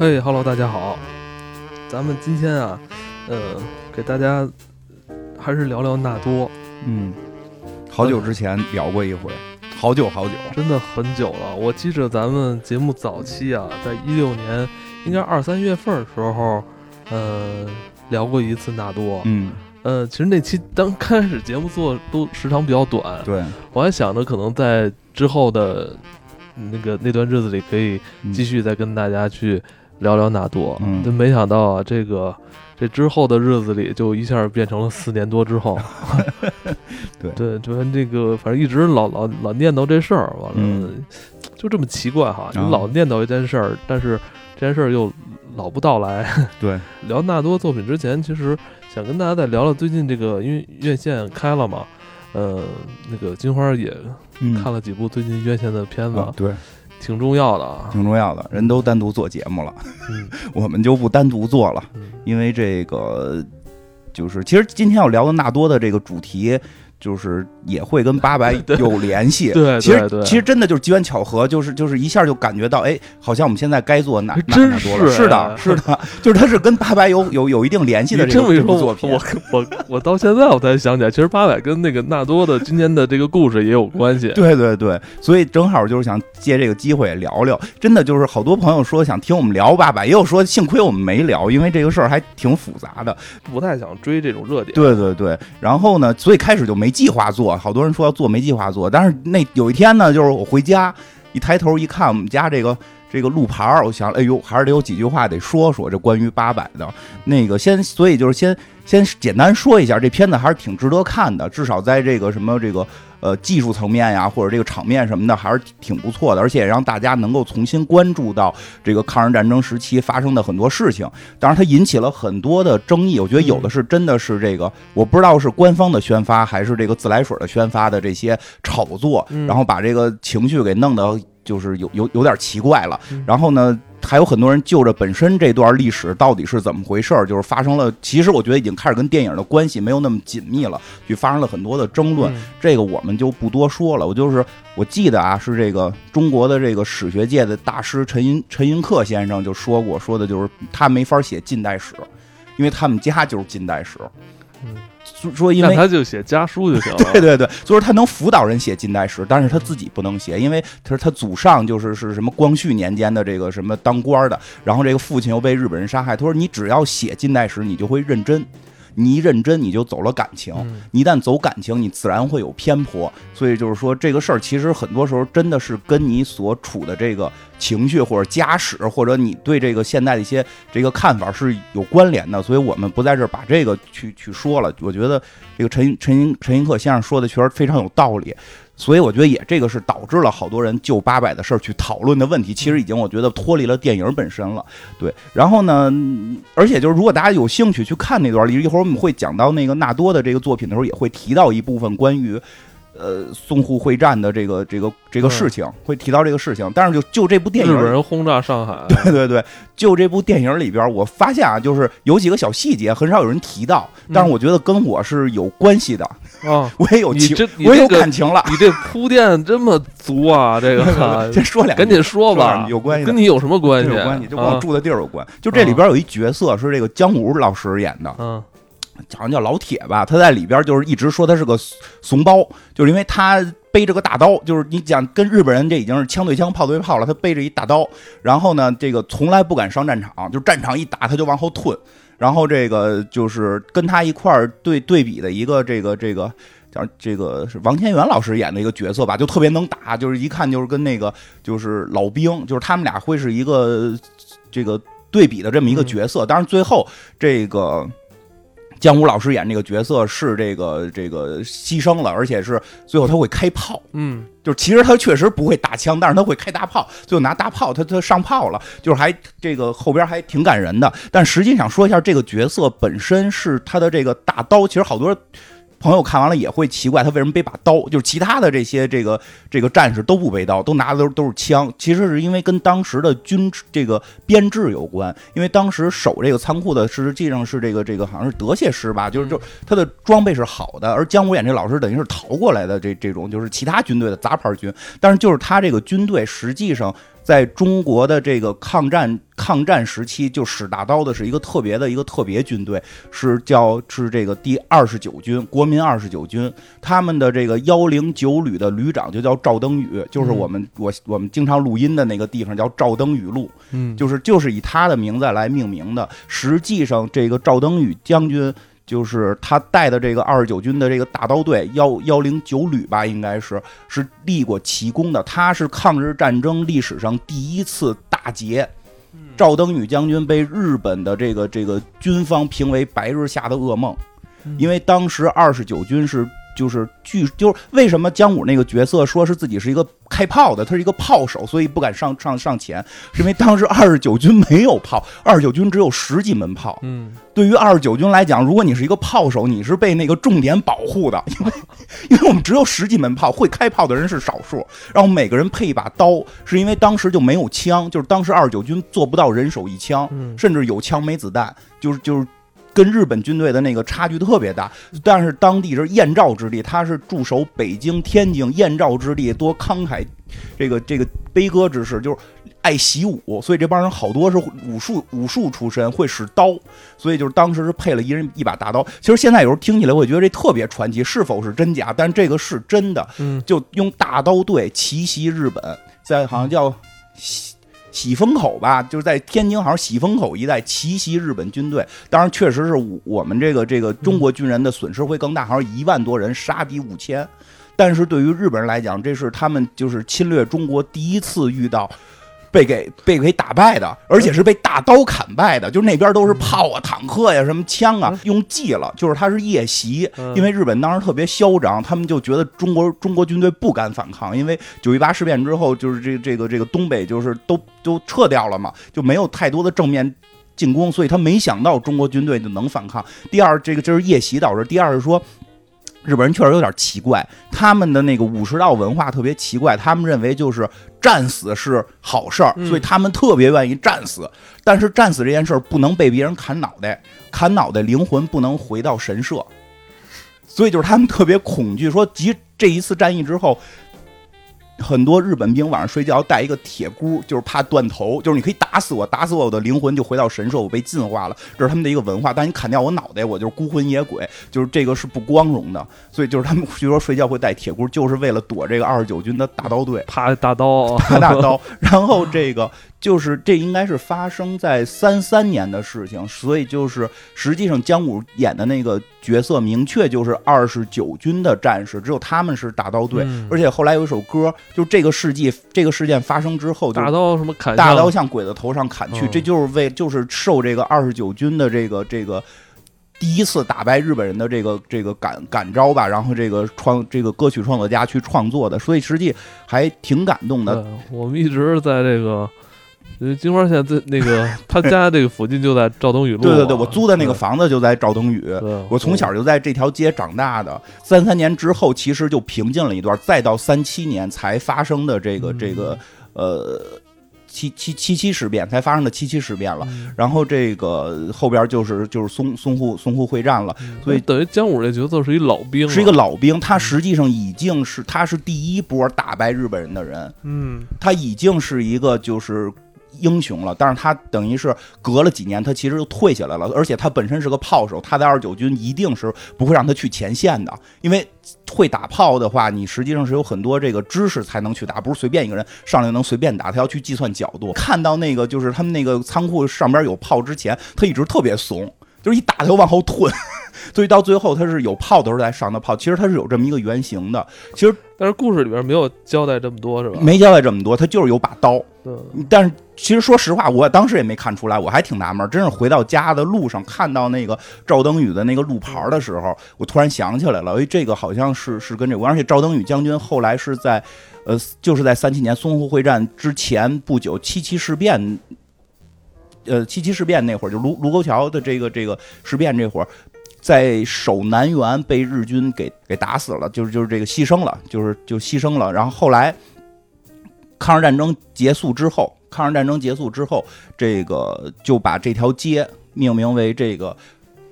嘿哈喽，大家好，咱们今天啊，呃，给大家还是聊聊纳多，嗯，好久之前聊过一回，好久好久，真的很久了。我记着咱们节目早期啊，在一六年应该二三月份的时候，呃，聊过一次纳多，嗯，呃，其实那期刚开始节目做都时长比较短，对，我还想着可能在之后的那个那段日子里可以继续再跟大家去。聊聊纳多，嗯，就没想到啊，这个这之后的日子里，就一下变成了四年多之后，对。对，就这个，反正一直老老老念叨这事儿，完了就这么奇怪哈，你老念叨一件事儿，但是这件事儿又老不到来。对，聊纳多作品之前，其实想跟大家再聊聊最近这个，因为院线开了嘛，呃，那个金花也看了几部最近院线的片子，对。挺重要的啊，挺重要的，人都单独做节目了，我们就不单独做了，因为这个就是，其实今天要聊的纳多的这个主题。就是也会跟八百 有联系，对，其实其实真的就是机缘巧合，就是就是一下就感觉到，哎，好像我们现在该做哪哪多了，是的，是的，就是它是跟八百有有有一定联系的这部作品。我我我到现在我才想起来，其实八百跟那个纳多的今天的这个故事也有关系。对对对，所以正好就是想借这个机会聊聊。真的就是好多朋友说想听我们聊八百，也有说幸亏我们没聊，因为这个事儿还挺复杂的，不太想追这种热点。对对对，然后呢，所以开始就没。没计划做好多人说要做没计划做，但是那有一天呢，就是我回家一抬头一看，我们家这个这个路牌儿，我想，哎呦，还是得有几句话得说说这关于八百的。那个先，所以就是先先简单说一下，这片子还是挺值得看的，至少在这个什么这个。呃，技术层面呀，或者这个场面什么的，还是挺不错的，而且让大家能够重新关注到这个抗日战争时期发生的很多事情。当然，它引起了很多的争议，我觉得有的是真的是这个，我不知道是官方的宣发还是这个自来水的宣发的这些炒作，然后把这个情绪给弄得就是有有有点奇怪了。然后呢？还有很多人就着本身这段历史到底是怎么回事儿，就是发生了。其实我觉得已经开始跟电影的关系没有那么紧密了，就发生了很多的争论。这个我们就不多说了。我就是我记得啊，是这个中国的这个史学界的大师陈寅陈寅恪先生就说过，说的就是他没法写近代史，因为他们家就是近代史。嗯。说，因为他就写家书就行了。对 对对，就是他能辅导人写近代史，但是他自己不能写，因为他说他祖上就是是什么光绪年间的这个什么当官的，然后这个父亲又被日本人杀害。他说你只要写近代史，你就会认真。你一认真，你就走了感情。你一旦走感情，你自然会有偏颇。所以就是说，这个事儿其实很多时候真的是跟你所处的这个情绪或者家史，或者你对这个现代的一些这个看法是有关联的。所以我们不在这儿把这个去去说了。我觉得这个陈陈陈寅恪先生说的确实非常有道理。所以我觉得也这个是导致了好多人就八百的事儿去讨论的问题，其实已经我觉得脱离了电影本身了。对，然后呢，而且就是如果大家有兴趣去看那段，一会儿我们会讲到那个纳多的这个作品的时候，也会提到一部分关于。呃，淞沪会战的这个这个这个事情会提到这个事情，但是就就这部电影，日本人轰炸上海，对对对，就这部电影里边，我发现啊，就是有几个小细节很少有人提到，但是我觉得跟我是有关系的啊，我也有情，我也有感情了。你这铺垫这么足啊，这个先说两，赶紧说吧，有关系，跟你有什么关系？有关系，就跟我住的地儿有关。就这里边有一角色是这个姜武老师演的，嗯。好像叫老铁吧，他在里边就是一直说他是个怂包，就是因为他背着个大刀，就是你讲跟日本人这已经是枪对枪、炮对炮了，他背着一大刀，然后呢，这个从来不敢上战场，就战场一打他就往后退，然后这个就是跟他一块儿对对比的一个这个这个叫这个是王千源老师演的一个角色吧，就特别能打，就是一看就是跟那个就是老兵，就是他们俩会是一个这个对比的这么一个角色，当然最后这个。姜武老师演这个角色是这个这个牺牲了，而且是最后他会开炮，嗯，就是其实他确实不会打枪，但是他会开大炮，最后拿大炮他他上炮了，就是还这个后边还挺感人的。但实际上说一下这个角色本身是他的这个大刀，其实好多。朋友看完了也会奇怪，他为什么背把刀？就是其他的这些这个这个战士都不背刀，都拿的都都是枪。其实是因为跟当时的军这个编制有关，因为当时守这个仓库的实际上是这个这个好像是德械师吧，就是就他的装备是好的。而姜武演这老师等于是逃过来的这这种就是其他军队的杂牌军，但是就是他这个军队实际上。在中国的这个抗战抗战时期，就使大刀的是一个特别的一个特别军队，是叫是这个第二十九军国民二十九军，他们的这个幺零九旅的旅长就叫赵登禹，就是我们我我们经常录音的那个地方叫赵登禹路，嗯，就是就是以他的名字来命名的。实际上，这个赵登禹将军。就是他带的这个二十九军的这个大刀队幺幺零九旅吧，应该是是立过奇功的。他是抗日战争历史上第一次大捷。赵登禹将军被日本的这个这个军方评为白日下的噩梦，因为当时二十九军是。就是据就是为什么姜武那个角色说是自己是一个开炮的，他是一个炮手，所以不敢上上上前，是因为当时二十九军没有炮，二十九军只有十几门炮。嗯，对于二十九军来讲，如果你是一个炮手，你是被那个重点保护的，因为 因为我们只有十几门炮，会开炮的人是少数，然后每个人配一把刀，是因为当时就没有枪，就是当时二十九军做不到人手一枪，甚至有枪没子弹，就是就是。跟日本军队的那个差距特别大，但是当地是燕赵之地，他是驻守北京、天津，燕赵之地多慷慨，这个这个悲歌之士，就是爱习武，所以这帮人好多是武术武术出身，会使刀，所以就是当时是配了一人一把大刀。其实现在有时候听起来，我觉得这特别传奇，是否是真假？但这个是真的，就用大刀队奇袭日本，在好像叫。喜峰口吧，就是在天津，好像喜峰口一带奇袭日本军队。当然，确实是我们这个这个中国军人的损失会更大，好像一万多人杀敌五千。但是对于日本人来讲，这是他们就是侵略中国第一次遇到。被给被给打败的，而且是被大刀砍败的，就那边都是炮啊、坦克呀、什么枪啊，用计了。就是他是夜袭，因为日本当时特别嚣张，他们就觉得中国中国军队不敢反抗，因为九一八事变之后，就是这这个这个东北就是都都撤掉了嘛，就没有太多的正面进攻，所以他没想到中国军队就能反抗。第二，这个就是夜袭导致；第二是说。日本人确实有点奇怪，他们的那个武士道文化特别奇怪，他们认为就是战死是好事儿，所以他们特别愿意战死。但是战死这件事儿不能被别人砍脑袋，砍脑袋灵魂不能回到神社，所以就是他们特别恐惧，说即这一次战役之后。很多日本兵晚上睡觉带一个铁箍，就是怕断头，就是你可以打死我，打死我，我的灵魂就回到神社，我被进化了，这是他们的一个文化。但你砍掉我脑袋，我就是孤魂野鬼，就是这个是不光荣的。所以就是他们据说睡觉会带铁箍，就是为了躲这个二十九军的大刀队，怕大刀，怕大刀。然后这个。就是这应该是发生在三三年的事情，所以就是实际上姜武演的那个角色明确就是二十九军的战士，只有他们是大刀队，而且后来有一首歌，就这个事迹这个事件发生之后，大刀什么砍，大刀向鬼子头上砍去，这就是为就是受这个二十九军的这个这个。第一次打败日本人的这个这个感感召吧，然后这个创这个歌曲创作家去创作的，所以实际还挺感动的。我们一直在这个。金花现在在那个 他家这个附近就在赵登禹路。对对对，我租的那个房子就在赵登禹。我从小就在这条街长大的。三三年之后，其实就平静了一段，再到三七年才发生的这个这个呃七七七七事变才发生的七七事变了。然后这个后边就是就是淞淞沪淞沪会战了。所以等于姜武这角色是一老兵，是一个老兵。他实际上已经是他是第一波打败日本人的人。嗯，他已经是一个就是。英雄了，但是他等于是隔了几年，他其实就退下来了。而且他本身是个炮手，他在二九军一定是不会让他去前线的，因为会打炮的话，你实际上是有很多这个知识才能去打，不是随便一个人上来能随便打，他要去计算角度。看到那个就是他们那个仓库上边有炮之前，他一直特别怂，就是一打他就往后退。所以到最后他是有炮的时候才上的炮，其实他是有这么一个原型的。其实，但是故事里边没有交代这么多，是吧？没交代这么多，他就是有把刀。对。但是其实说实话，我当时也没看出来，我还挺纳闷。真是回到家的路上看到那个赵登禹的那个路牌的时候，我突然想起来了，哎，这个好像是是跟这个。而且赵登禹将军后来是在，呃，就是在三七年淞沪会战之前不久，七七事变，呃，七七事变那会儿，就卢卢沟桥的这个这个事变这会儿。在守南园被日军给给打死了，就是就是这个牺牲了，就是就牺牲了。然后后来抗日战争结束之后，抗日战争结束之后，这个就把这条街命名为这个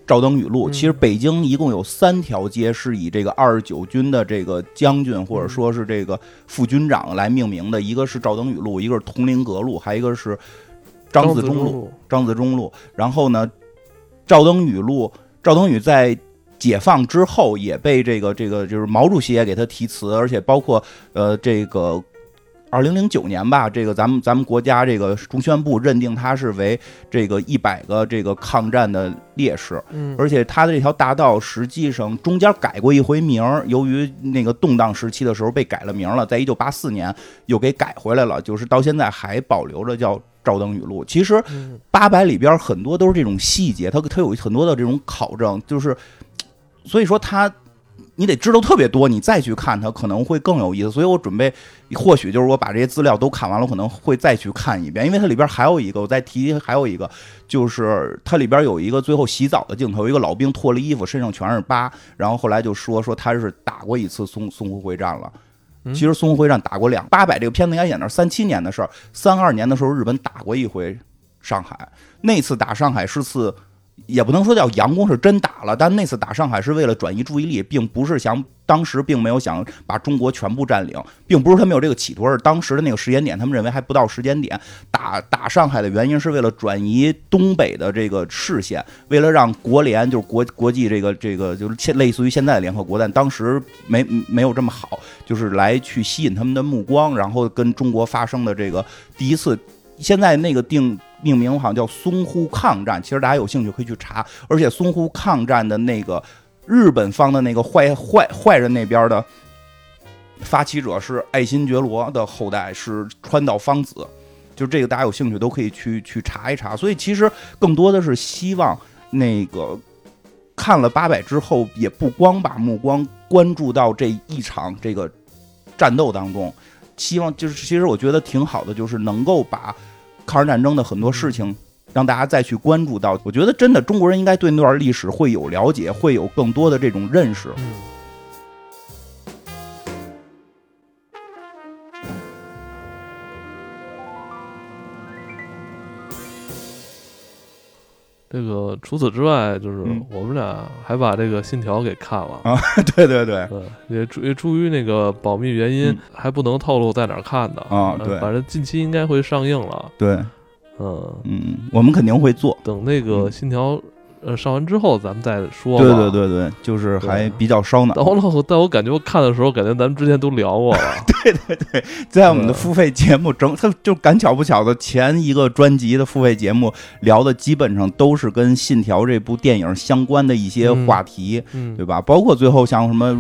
赵登禹路。其实北京一共有三条街是以这个二十九军的这个将军或者说是这个副军长来命名的，一个是赵登禹路，一个是铜陵阁路，还一个是张自忠路。张自忠路。然后呢，赵登禹路，赵登禹在解放之后也被这个这个就是毛主席也给他题词，而且包括呃这个。二零零九年吧，这个咱们咱们国家这个中宣部认定他是为这个一百个这个抗战的烈士，嗯，而且他的这条大道实际上中间改过一回名儿，由于那个动荡时期的时候被改了名了，在一九八四年又给改回来了，就是到现在还保留着叫赵登禹录。其实八百里边很多都是这种细节，它它有很多的这种考证，就是所以说它。你得知道特别多，你再去看它可能会更有意思。所以我准备，或许就是我把这些资料都看完了，我可能会再去看一遍，因为它里边还有一个，我再提还有一个，就是它里边有一个最后洗澡的镜头，有一个老兵脱了衣服，身上全是疤，然后后来就说说他是打过一次淞淞沪会战了。其实淞沪会战打过两八百，这个片子应该演到三七年的事儿，三二年的时候日本打过一回上海，那次打上海是次。也不能说叫佯攻，是真打了。但那次打上海是为了转移注意力，并不是想当时并没有想把中国全部占领，并不是他们有这个企图，而是当时的那个时间点，他们认为还不到时间点。打打上海的原因是为了转移东北的这个视线，为了让国联就是国国际这个这个就是现类似于现在的联合国，但当时没没有这么好，就是来去吸引他们的目光，然后跟中国发生的这个第一次。现在那个定。命名好像叫淞沪抗战，其实大家有兴趣可以去查。而且淞沪抗战的那个日本方的那个坏坏坏人那边的发起者是爱新觉罗的后代，是川岛芳子。就这个大家有兴趣都可以去去查一查。所以其实更多的是希望那个看了八百之后，也不光把目光关注到这一场这个战斗当中，希望就是其实我觉得挺好的，就是能够把。抗日战争的很多事情，让大家再去关注到，我觉得真的中国人应该对那段历史会有了解，会有更多的这种认识。这个除此之外，就是我们俩还把这个《信条》给看了啊！对对对，也出也出于那个保密原因，还不能透露在哪儿看的啊。对，反正近期应该会上映了。对，嗯嗯，我们肯定会做。等那个《信条》。呃，上完之后咱们再说。对对对对，就是还比较烧脑。但我但我感觉我看的时候，感觉咱们之前都聊过了。对对对，在我们的付费节目整，他就赶巧不巧的前一个专辑的付费节目聊的基本上都是跟《信条》这部电影相关的一些话题，对吧？包括最后像什么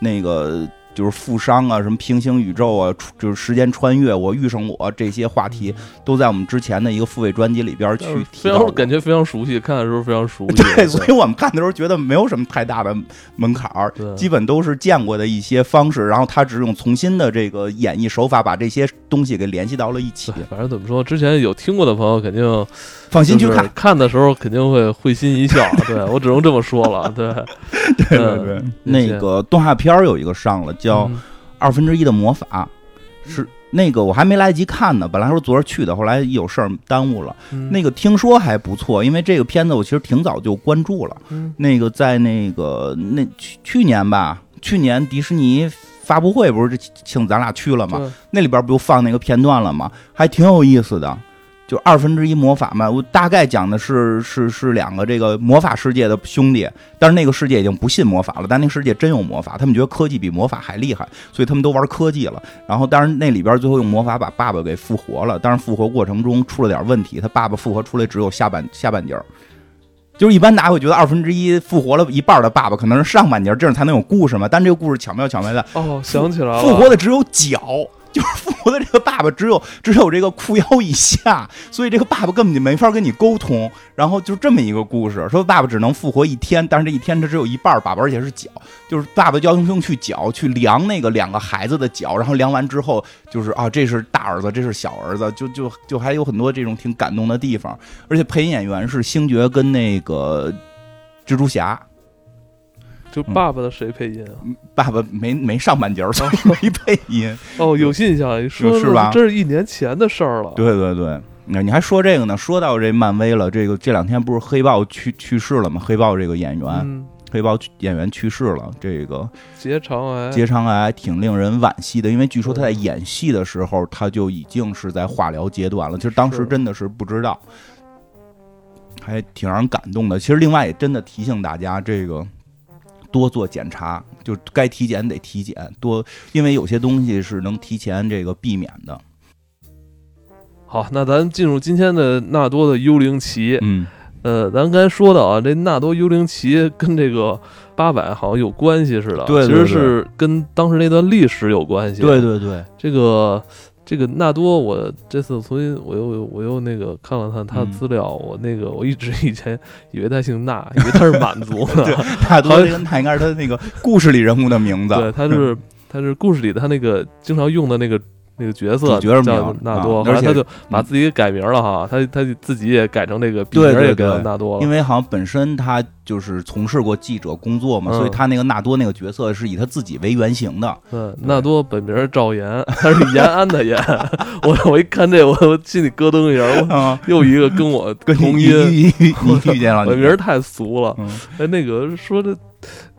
那个。就是富商啊，什么平行宇宙啊，就是时间穿越，我遇上我这些话题，都在我们之前的一个付费专辑里边去提到，感觉非常熟悉，看的时候非常熟悉。对，所以我们看的时候觉得没有什么太大的门槛儿，基本都是见过的一些方式，然后他只用重新的这个演绎手法，把这些东西给联系到了一起。反正怎么说，之前有听过的朋友肯定。放心去看，看的时候肯定会会心一笑。对我只能这么说了。对，对对对。那个动画片有一个上了，叫《二分之一的魔法》，是那个我还没来得及看呢。本来说昨儿去的，后来有事儿耽误了。那个听说还不错，因为这个片子我其实挺早就关注了。那个在那个那去去年吧，去年迪士尼发布会不是请咱俩去了吗？那里边不就放那个片段了吗？还挺有意思的。就二分之一魔法嘛，我大概讲的是是是两个这个魔法世界的兄弟，但是那个世界已经不信魔法了，但那个世界真有魔法，他们觉得科技比魔法还厉害，所以他们都玩科技了。然后，当然那里边最后用魔法把爸爸给复活了，但是复活过程中出了点问题，他爸爸复活出来只有下半下半截儿，就是一般大家会觉得二分之一复活了一半的爸爸可能是上半截，这样才能有故事嘛。但这个故事巧妙巧妙的哦，想起来了，复活的只有脚。就是复活的这个爸爸只有只有这个裤腰以下，所以这个爸爸根本就没法跟你沟通。然后就这么一个故事，说爸爸只能复活一天，但是这一天他只有一半爸爸，而且是脚，就是爸爸要用去脚去量那个两个孩子的脚，然后量完之后就是啊，这是大儿子，这是小儿子，就就就还有很多这种挺感动的地方。而且配音演员是星爵跟那个蜘蛛侠。就爸爸的谁配音啊？爸爸没没上半截儿，没配音。哦，有印象，说是吧？这是一年前的事儿了。对对对，那你还说这个呢？说到这漫威了，这个这两天不是黑豹去去世了吗？黑豹这个演员，黑豹演员去世了，这个结肠癌，结肠癌挺令人惋惜的，因为据说他在演戏的时候他就已经是在化疗阶段了。其实当时真的是不知道，还挺让人感动的。其实另外也真的提醒大家，这个多做检查，就该体检得体检，多因为有些东西是能提前这个避免的。好，那咱进入今天的纳多的幽灵旗。嗯，呃，咱刚才说到啊，这纳多幽灵旗跟这个八百好像有关系似的。对，其实是跟当时那段历史有关系。对对对，这个这个纳多，我这次重新我又我又那个看了看他的资料，我那个我一直以前以为他姓纳，以为他是满族的。纳多这个纳应该是他那个故事里人物的名字。对，他是他是故事里的他那个经常用的那个。那个角色角色叫纳多，后来他就把自己改名了哈，他他自己也改成那个笔名也改纳多了，因为好像本身他就是从事过记者工作嘛，所以他那个纳多那个角色是以他自己为原型的。嗯，纳多本名赵岩，他是延安的延。我我一看这，我我心里咯噔一下，又一个跟我同音，你遇 见了，本名太俗了。哎，那个说的。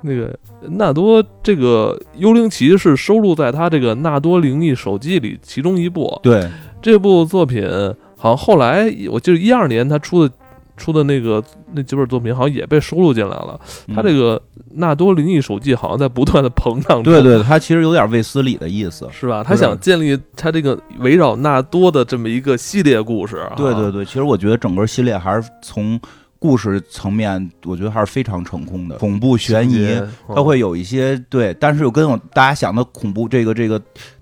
那个纳多这个幽灵旗是收录在他这个纳多灵异手记里其中一部。对，这部作品好像后来我记得一二年他出的出的那个那几本作品好像也被收录进来了。他这个纳多灵异手记好像在不断的膨胀。对对，他其实有点卫斯理的意思，是吧？他想建立他这个围绕纳多的这么一个系列故事。对对对，其实我觉得整个系列还是从。故事层面，我觉得还是非常成功的。恐怖悬疑，它会有一些对，但是又跟我大家想的恐怖这个这个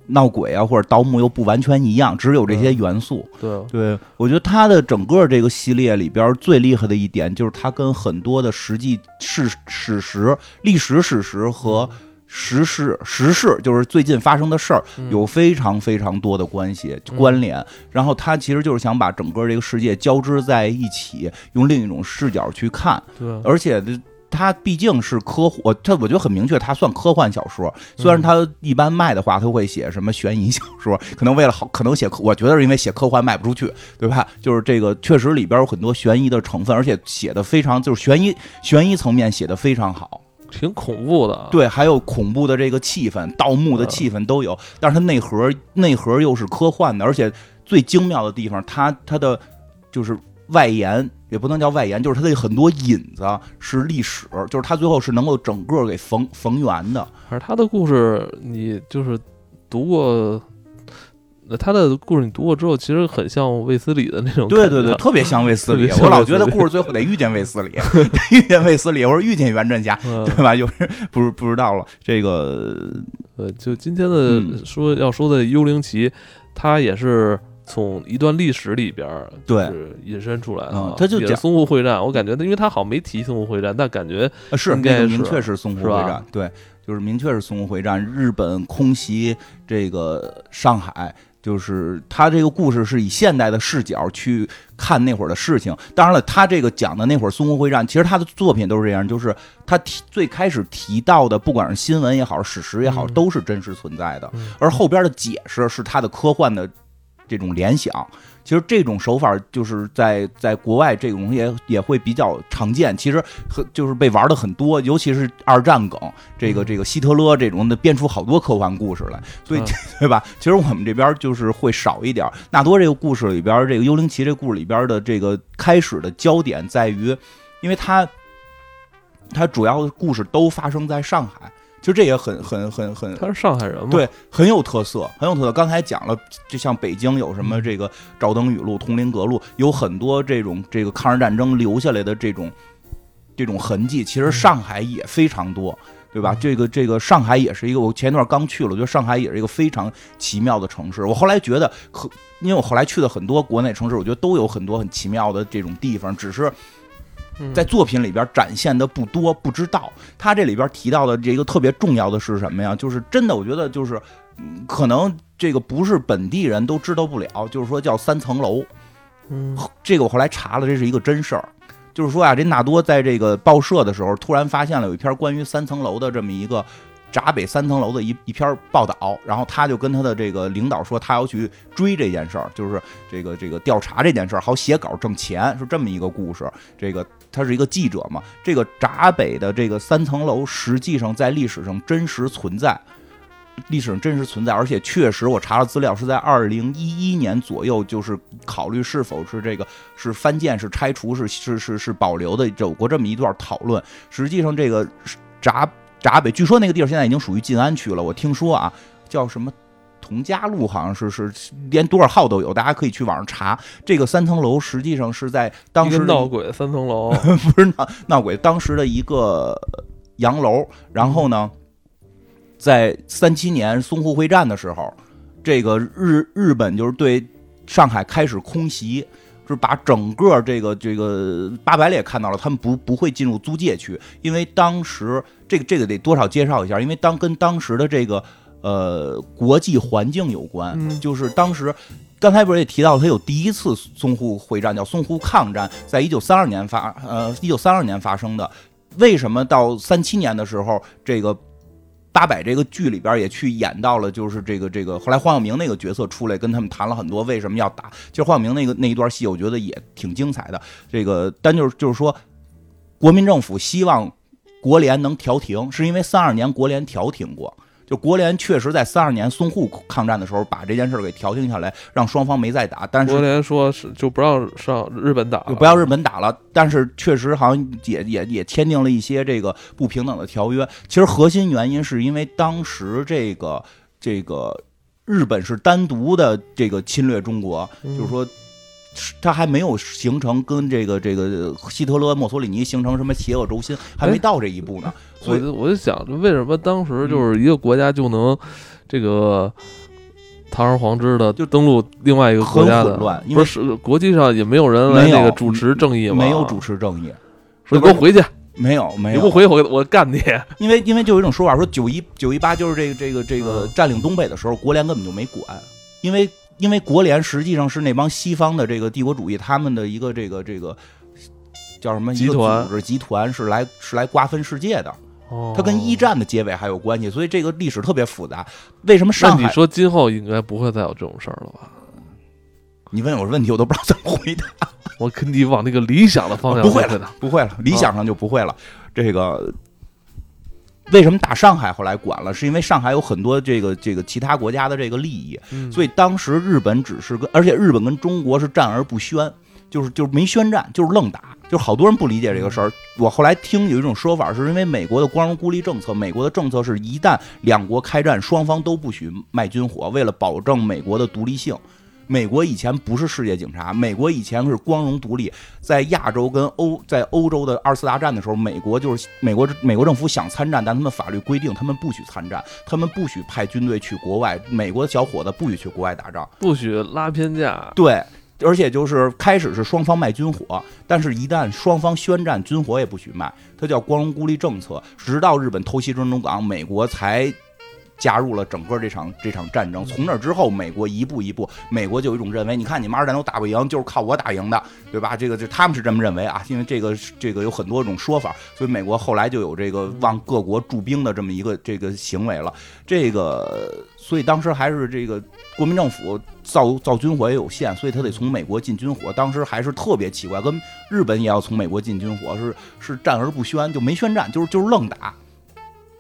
闹鬼啊或者盗墓又不完全一样，只有这些元素。对，对我觉得它的整个这个系列里边最厉害的一点，就是它跟很多的实际事史实、历史史实和。时事时事就是最近发生的事儿，有非常非常多的关系关联。然后他其实就是想把整个这个世界交织在一起，用另一种视角去看。对，而且他毕竟是科幻，他我觉得很明确，他算科幻小说。虽然他一般卖的话，他会写什么悬疑小说，可能为了好，可能写，我觉得是因为写科幻卖不出去，对吧？就是这个确实里边有很多悬疑的成分，而且写的非常，就是悬疑悬疑层面写的非常好。挺恐怖的，对，还有恐怖的这个气氛，盗墓的气氛都有，但是它内核内核又是科幻的，而且最精妙的地方，它它的就是外延，也不能叫外延，就是它的很多引子是历史，就是它最后是能够整个给缝缝圆的。而他的故事，你就是读过。那他的故事你读过之后，其实很像卫斯理的那种。对对对，特别像卫斯理。我老觉得 故事最后得遇见卫斯理，遇见卫斯理，或者遇见袁振霞，对吧？有人不是不知道了。这个 呃，就今天的说要说的幽灵旗，它也是从一段历史里边对引申出来的。他就讲淞沪会战，我感觉因为他好像没提淞沪会战，但感觉是应该明确是淞沪会战。对，就是明确是淞沪会战，日本空袭这个上海。就是他这个故事是以现代的视角去看那会儿的事情。当然了，他这个讲的那会儿淞沪会战，其实他的作品都是这样，就是他提最开始提到的，不管是新闻也好，史实也好，都是真实存在的。而后边的解释是他的科幻的这种联想。其实这种手法就是在在国外这种也也会比较常见。其实很就是被玩的很多，尤其是二战梗，这个这个希特勒这种的编出好多科幻故事来，所以对吧？其实我们这边就是会少一点。纳多这个故事里边，这个幽灵旗这故事里边的这个开始的焦点在于，因为它它主要的故事都发生在上海。其实这也很很很很，他是上海人吗？对，很有特色，很有特色。刚才讲了，就像北京有什么这个赵登禹路、通灵阁路，有很多这种这个抗日战争留下来的这种这种痕迹。其实上海也非常多，对吧？这个这个上海也是一个，我前一段刚去了，我觉得上海也是一个非常奇妙的城市。我后来觉得，可因为我后来去的很多国内城市，我觉得都有很多很奇妙的这种地方，只是。在作品里边展现的不多，不知道他这里边提到的这个特别重要的是什么呀？就是真的，我觉得就是，可能这个不是本地人都知道不了。就是说叫三层楼，嗯，这个我后来查了，这是一个真事儿。就是说啊，这纳多在这个报社的时候，突然发现了有一篇关于三层楼的这么一个闸北三层楼的一一篇报道，然后他就跟他的这个领导说，他要去追这件事儿，就是这个这个调查这件事儿，好写稿挣钱，是这么一个故事。这个他是一个记者嘛，这个闸北的这个三层楼实际上在历史上真实存在。历史上真实存在，而且确实，我查了资料，是在二零一一年左右，就是考虑是否是这个是翻建、是拆除、是是是是保留的，有过这么一段讨论。实际上，这个闸闸北，据说那个地儿现在已经属于晋安区了。我听说啊，叫什么佟家路，好像是是连多少号都有，大家可以去网上查。这个三层楼实际上是在当时闹鬼三层楼，不是闹闹鬼，当时的一个洋楼，然后呢。在三七年淞沪会战的时候，这个日日本就是对上海开始空袭，是把整个这个这个八百里也看到了，他们不不会进入租界区，因为当时这个这个得多少介绍一下，因为当跟当时的这个呃国际环境有关，就是当时刚才不是也提到他有第一次淞沪会战，叫淞沪抗战，在一九三二年发呃一九三二年发生的，为什么到三七年的时候这个？八百这个剧里边也去演到了，就是这个这个后来黄晓明那个角色出来跟他们谈了很多为什么要打。其实黄晓明那个那一段戏，我觉得也挺精彩的。这个但就是就是说，国民政府希望国联能调停，是因为三二年国联调停过。就国联确实在三二年淞沪抗战的时候把这件事给调停下来，让双方没再打。但是国联说是就不让上日本打，就不要日本打了。但是确实好像也也也签订了一些这个不平等的条约。其实核心原因是因为当时这个这个日本是单独的这个侵略中国，就是说。他还没有形成跟这个这个希特勒、墨索里尼形成什么邪恶轴心，还没到这一步呢。所以我就想，为什么当时就是一个国家就能这个堂而皇之的就登陆另外一个国家的？乱，不是国际上也没有人来那个主持正义吗？没有主持正义，说你给我回去。没有，没有，你不回我，我干你。因为因为就有一种说法说九一九一八就是这个这个这个占领东北的时候，国联根本就没管，因为。因为国联实际上是那帮西方的这个帝国主义他们的一个这个这个叫什么集团组织集团是来是来瓜分世界的，哦，它跟一战的结尾还有关系，所以这个历史特别复杂。为什么上海？你说今后应该不会再有这种事儿了吧？你问我问题，我都不知道怎么回答。我肯定往那个理想的方向不会了，不会了，理想上就不会了。这个。为什么打上海后来管了？是因为上海有很多这个这个其他国家的这个利益，所以当时日本只是跟，而且日本跟中国是战而不宣，就是就是没宣战，就是愣打，就是好多人不理解这个事儿。我后来听有一种说法，是因为美国的光荣孤立政策，美国的政策是一旦两国开战，双方都不许卖军火，为了保证美国的独立性。美国以前不是世界警察，美国以前是光荣独立。在亚洲跟欧，在欧洲的二次大战的时候，美国就是美国，美国政府想参战，但他们法律规定他们不许参战，他们不许派军队去国外。美国的小伙子不许去国外打仗，不许拉偏架。对，而且就是开始是双方卖军火，但是一旦双方宣战，军火也不许卖，它叫光荣孤立政策。直到日本偷袭珍珠港，美国才。加入了整个这场这场战争，从那之后，美国一步一步，美国就有一种认为，你看你们二战都打不赢，就是靠我打赢的，对吧？这个这他们是这么认为啊，因为这个这个有很多种说法，所以美国后来就有这个往各国驻兵的这么一个这个行为了。这个所以当时还是这个国民政府造造军火也有限，所以他得从美国进军火。当时还是特别奇怪，跟日本也要从美国进军火，是是战而不宣，就没宣战，就是就是愣打。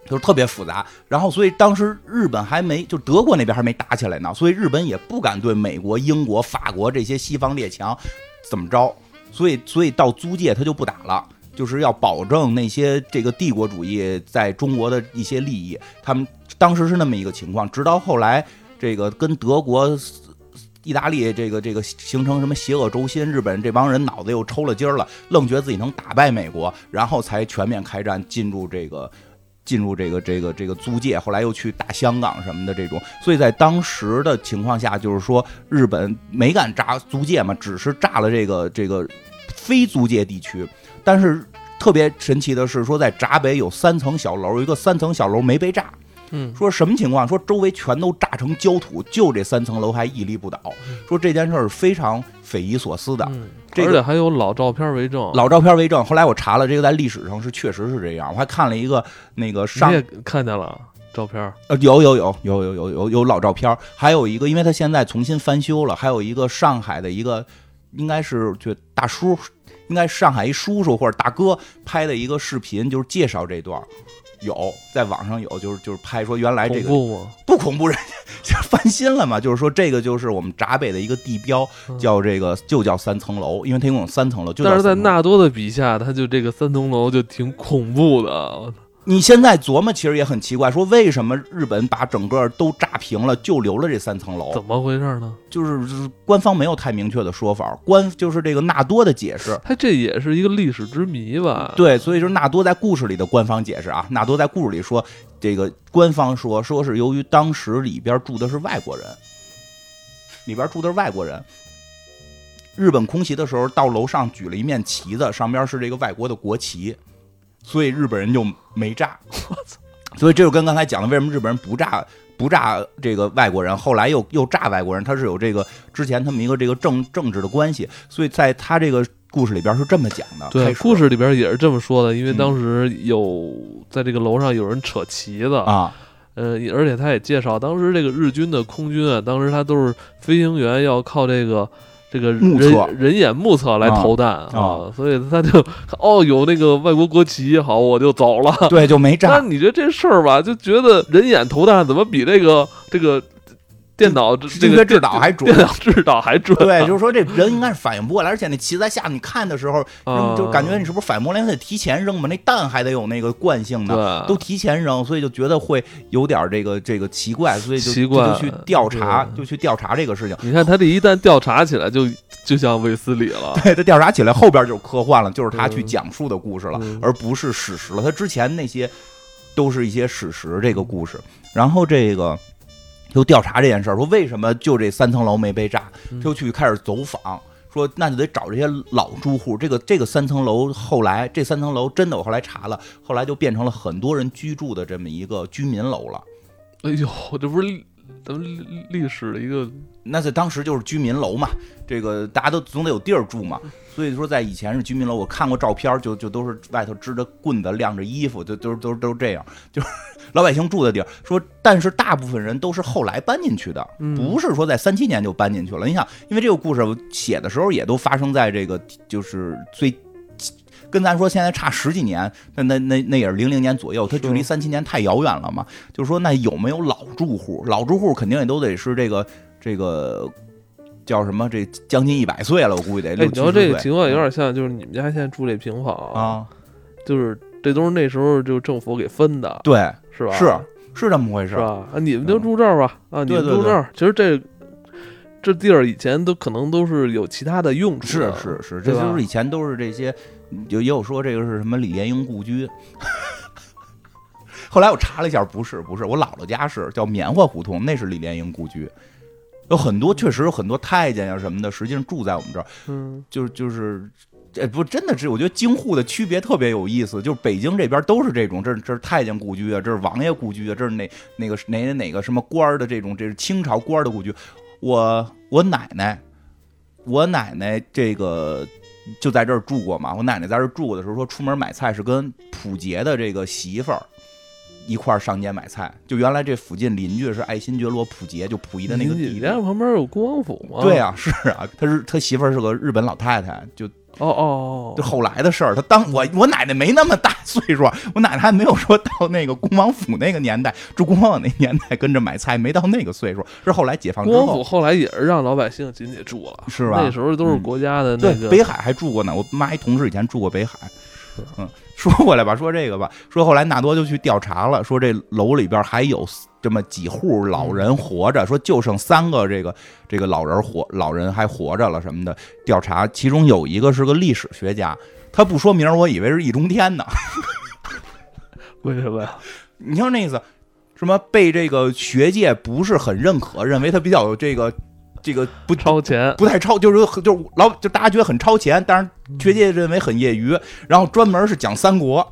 就是特别复杂，然后所以当时日本还没就德国那边还没打起来呢，所以日本也不敢对美国、英国、法国这些西方列强怎么着，所以所以到租界他就不打了，就是要保证那些这个帝国主义在中国的一些利益。他们当时是那么一个情况，直到后来这个跟德国、意大利这个这个形成什么邪恶轴心，日本这帮人脑子又抽了筋儿了，愣觉得自己能打败美国，然后才全面开战进入这个。进入这个这个这个租界，后来又去打香港什么的这种，所以在当时的情况下，就是说日本没敢炸租界嘛，只是炸了这个这个非租界地区。但是特别神奇的是，说在闸北有三层小楼，一个三层小楼没被炸。嗯，说什么情况？说周围全都炸成焦土，就这三层楼还屹立不倒。说这件事儿非常匪夷所思的，而且还有老照片为证。老照片为证。后来我查了，这个在历史上是确实是这样。我还看了一个那个上，看见了。照片？呃，有有有有有有有有老照片，还有一个，因为他现在重新翻修了，还有一个上海的一个，应该是就大叔，应该是上海一叔叔或者大哥拍的一个视频，就是介绍这段儿。有在网上有，就是就是拍说原来这个恐怖？不恐怖，人家 就翻新了嘛，就是说这个就是我们闸北的一个地标，嗯叫这个就叫三层楼，因为它一共有三层楼，但是在纳多的笔下，他就这个三层楼就挺恐怖的。你现在琢磨，其实也很奇怪，说为什么日本把整个都炸平了，就留了这三层楼？怎么回事呢？就是就是官方没有太明确的说法，官就是这个纳多的解释。他这也是一个历史之谜吧？对，所以就是纳多在故事里的官方解释啊，纳多在故事里说，这个官方说说是由于当时里边住的是外国人，里边住的是外国人。日本空袭的时候，到楼上举了一面旗子，上边是这个外国的国旗，所以日本人就没炸。我操！所以这就跟刚才讲的，为什么日本人不炸不炸这个外国人，后来又又炸外国人，他是有这个之前他们一个这个政政治的关系，所以在他这个故事里边是这么讲的。对，故事里边也是这么说的，因为嗯当时有在这个楼上有人扯旗子，啊，呃，而且他也介绍，当时这个日军的空军啊，当时他都是飞行员要靠这个这个目测人人眼目测来投弹啊所以他就 哦有那个外国国旗，好我就走了。对，就没炸但。你觉得这事儿吧，就觉得人眼投弹怎么比这个这个电脑这个电导还准电脑制导还准啊？对，就是说这人应该是反应不过来，而且那棋子在下，你看的时候，啊就感觉你是不是反应不过来，得提前扔嘛？那蛋还得有那个惯性的，都提前扔，所以就觉得会有点这个这个奇怪，所以就奇怪就去调查，就去调查这个事情。你看他这一旦调查起来就，就像卫斯理了。对他调查起来，后边就是科幻了，就是他去嗯讲述的故事了，嗯而不是史实了。他之前那些都是一些史实这个故事，然后这个就调查这件事儿，说为什么就这三层楼没被炸，嗯就去开始走访。说那就得找这些老住户，这个这个三层楼后来这三层楼真的我后来查了，后来就变成了很多人居住的这么一个居民楼了。哎呦，这不是历咱们历历史的一个那在当时就是居民楼嘛，这个大家都总得有地儿住嘛，所以说在以前是居民楼。我看过照片，就就都是外头支着棍子，晾着衣服，就都都都这样，就是 老百姓住的地儿。说，但是大部分人都是后来搬进去的，嗯不是说在三七年就搬进去了。你想，因为这个故事写的时候也都发生在这个就是最。跟咱说，现在差十几年，那那那那也是零零年左右，它距离三七年太遥远了嘛。就是说，那有没有老住户？老住户肯定也都得是这个这个叫什么？这将近一百岁了，我估计得哎，六七十你知道这个情况有点像，就是你们家现在住这平房，啊，就是这都是那时候就政府给分的，对，是吧？是是这么回事是。吧？啊，你们就住这儿吧，啊，你们住这儿。其实这这地儿以前都可能都是有其他的用处是，是是，这就是以前都是这些，有也有说这个是什么李莲英故居。后来我查了一下，不是不是，我姥姥家是叫棉花胡同，那是李莲英故居。有很多确实有很多太监呀什么的，实际上住在我们这儿，嗯，就是就是，这不真的是，我觉得京沪的区别特别有意思。就是北京这边都是这种，这是这是太监故居啊，这是王爷故居啊，这是哪哪个哪哪哪个什么官儿的这种，这是清朝官儿的故居。我我奶奶，我奶奶这个就在这儿住过嘛。我奶奶在这儿住过的时候说，出门买菜是跟溥杰的这个媳妇儿。一块儿上街买菜，就原来这附近邻居是爱新觉罗溥杰，就溥仪的那个弟弟。你你家旁边有恭王府吗？对，啊，是啊，他是他媳妇儿是个日本老太太，就哦哦就，后来的事儿。他当我我奶奶没那么大岁数，我奶奶还没有说到那个恭王府那个年代，住恭王府那年代跟着买菜，没到那个岁数，是后来解放之后恭王府后。来也是让老百姓进去住了，是吧那时候都是嗯国家的对那，个，北海还住过呢。我妈一同事以前住过北海。嗯，说过来吧，说这个吧，说后来纳多就去调查了，说这楼里边还有这么几户老人活着，说就剩三个这个这个老人活老人还活着了什么的。调查其中有一个是个历史学家，他不说名，我以为是易中天呢。为什么呀？你听那意思，什么被这个学界不是很认可，认为他比较有这个这个不超前，不太超，就是就是老就大家觉得很超前，但是学界认为很业余，然后专门是讲三国，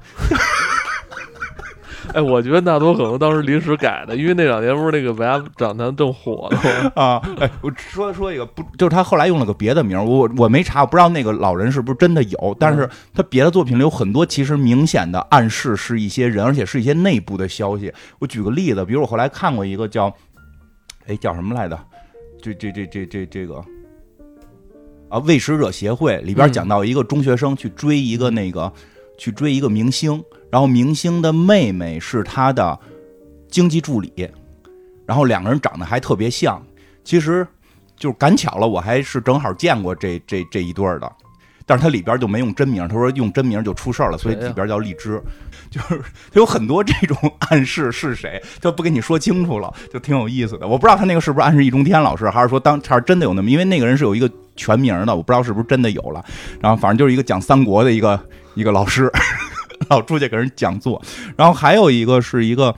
哎，我觉得纳多可能当时临时改的，因为那两年不是那个白鸭掌坛正火的吗？啊，哎，我说说一个不，就是他后来用了个别的名儿，我我没查，我不知道那个老人是不是真的有，但是他别的作品里有很多其实明显的暗示是一些人，而且是一些内部的消息。我举个例子，比如我后来看过一个叫，哎，叫什么来着？这这这这这这个啊，喂食者协会里边嗯讲到一个中学生去追一个那个、去追一个明星，然后明星的妹妹是他的经济助理，然后两个人长得还特别像。其实就赶巧了，我还是正好见过这这这一对儿的，但是他里边就没用真名，他说用真名就出事儿了，所以里边叫荔枝，就是他有很多这种暗示是谁，就不跟你说清楚了，就挺有意思的。我不知道他那个是不是暗示易中天老师，还是说当还是真的有那么，因为那个人是有一个全名的，我不知道是不是真的有了。然后反正就是一个讲三国的一个一个老师，老出去给人讲座，然后还有一个是一个。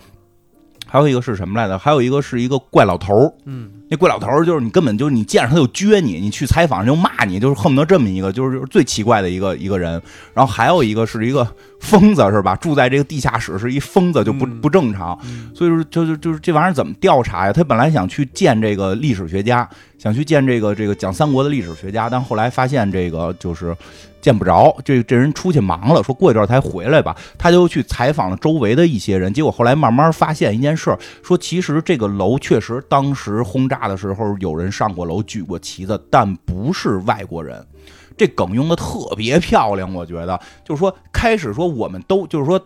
还有一个是什么来着？还有一个是一个怪老头儿，嗯，那怪老头儿就是你根本就是你见着他就撅你，你去采访就骂你，就是恨不得这么一个，就是就是最奇怪的一个一个人。然后还有一个是一个疯子是吧？住在这个地下室是一疯子，就不嗯不正常。嗯所以说就就就是这玩意儿怎么调查呀？他本来想去见这个历史学家，想去见这个这个讲三国的历史学家，但后来发现这个就是见不着，这这人出去忙了，说过一段才回来吧。他就去采访了周围的一些人，结果后来慢慢发现一件事，说其实这个楼确实当时轰炸的时候有人上过楼举过旗子，但不是外国人。这梗用的特别漂亮，我觉得就是说开始说我们都就是说。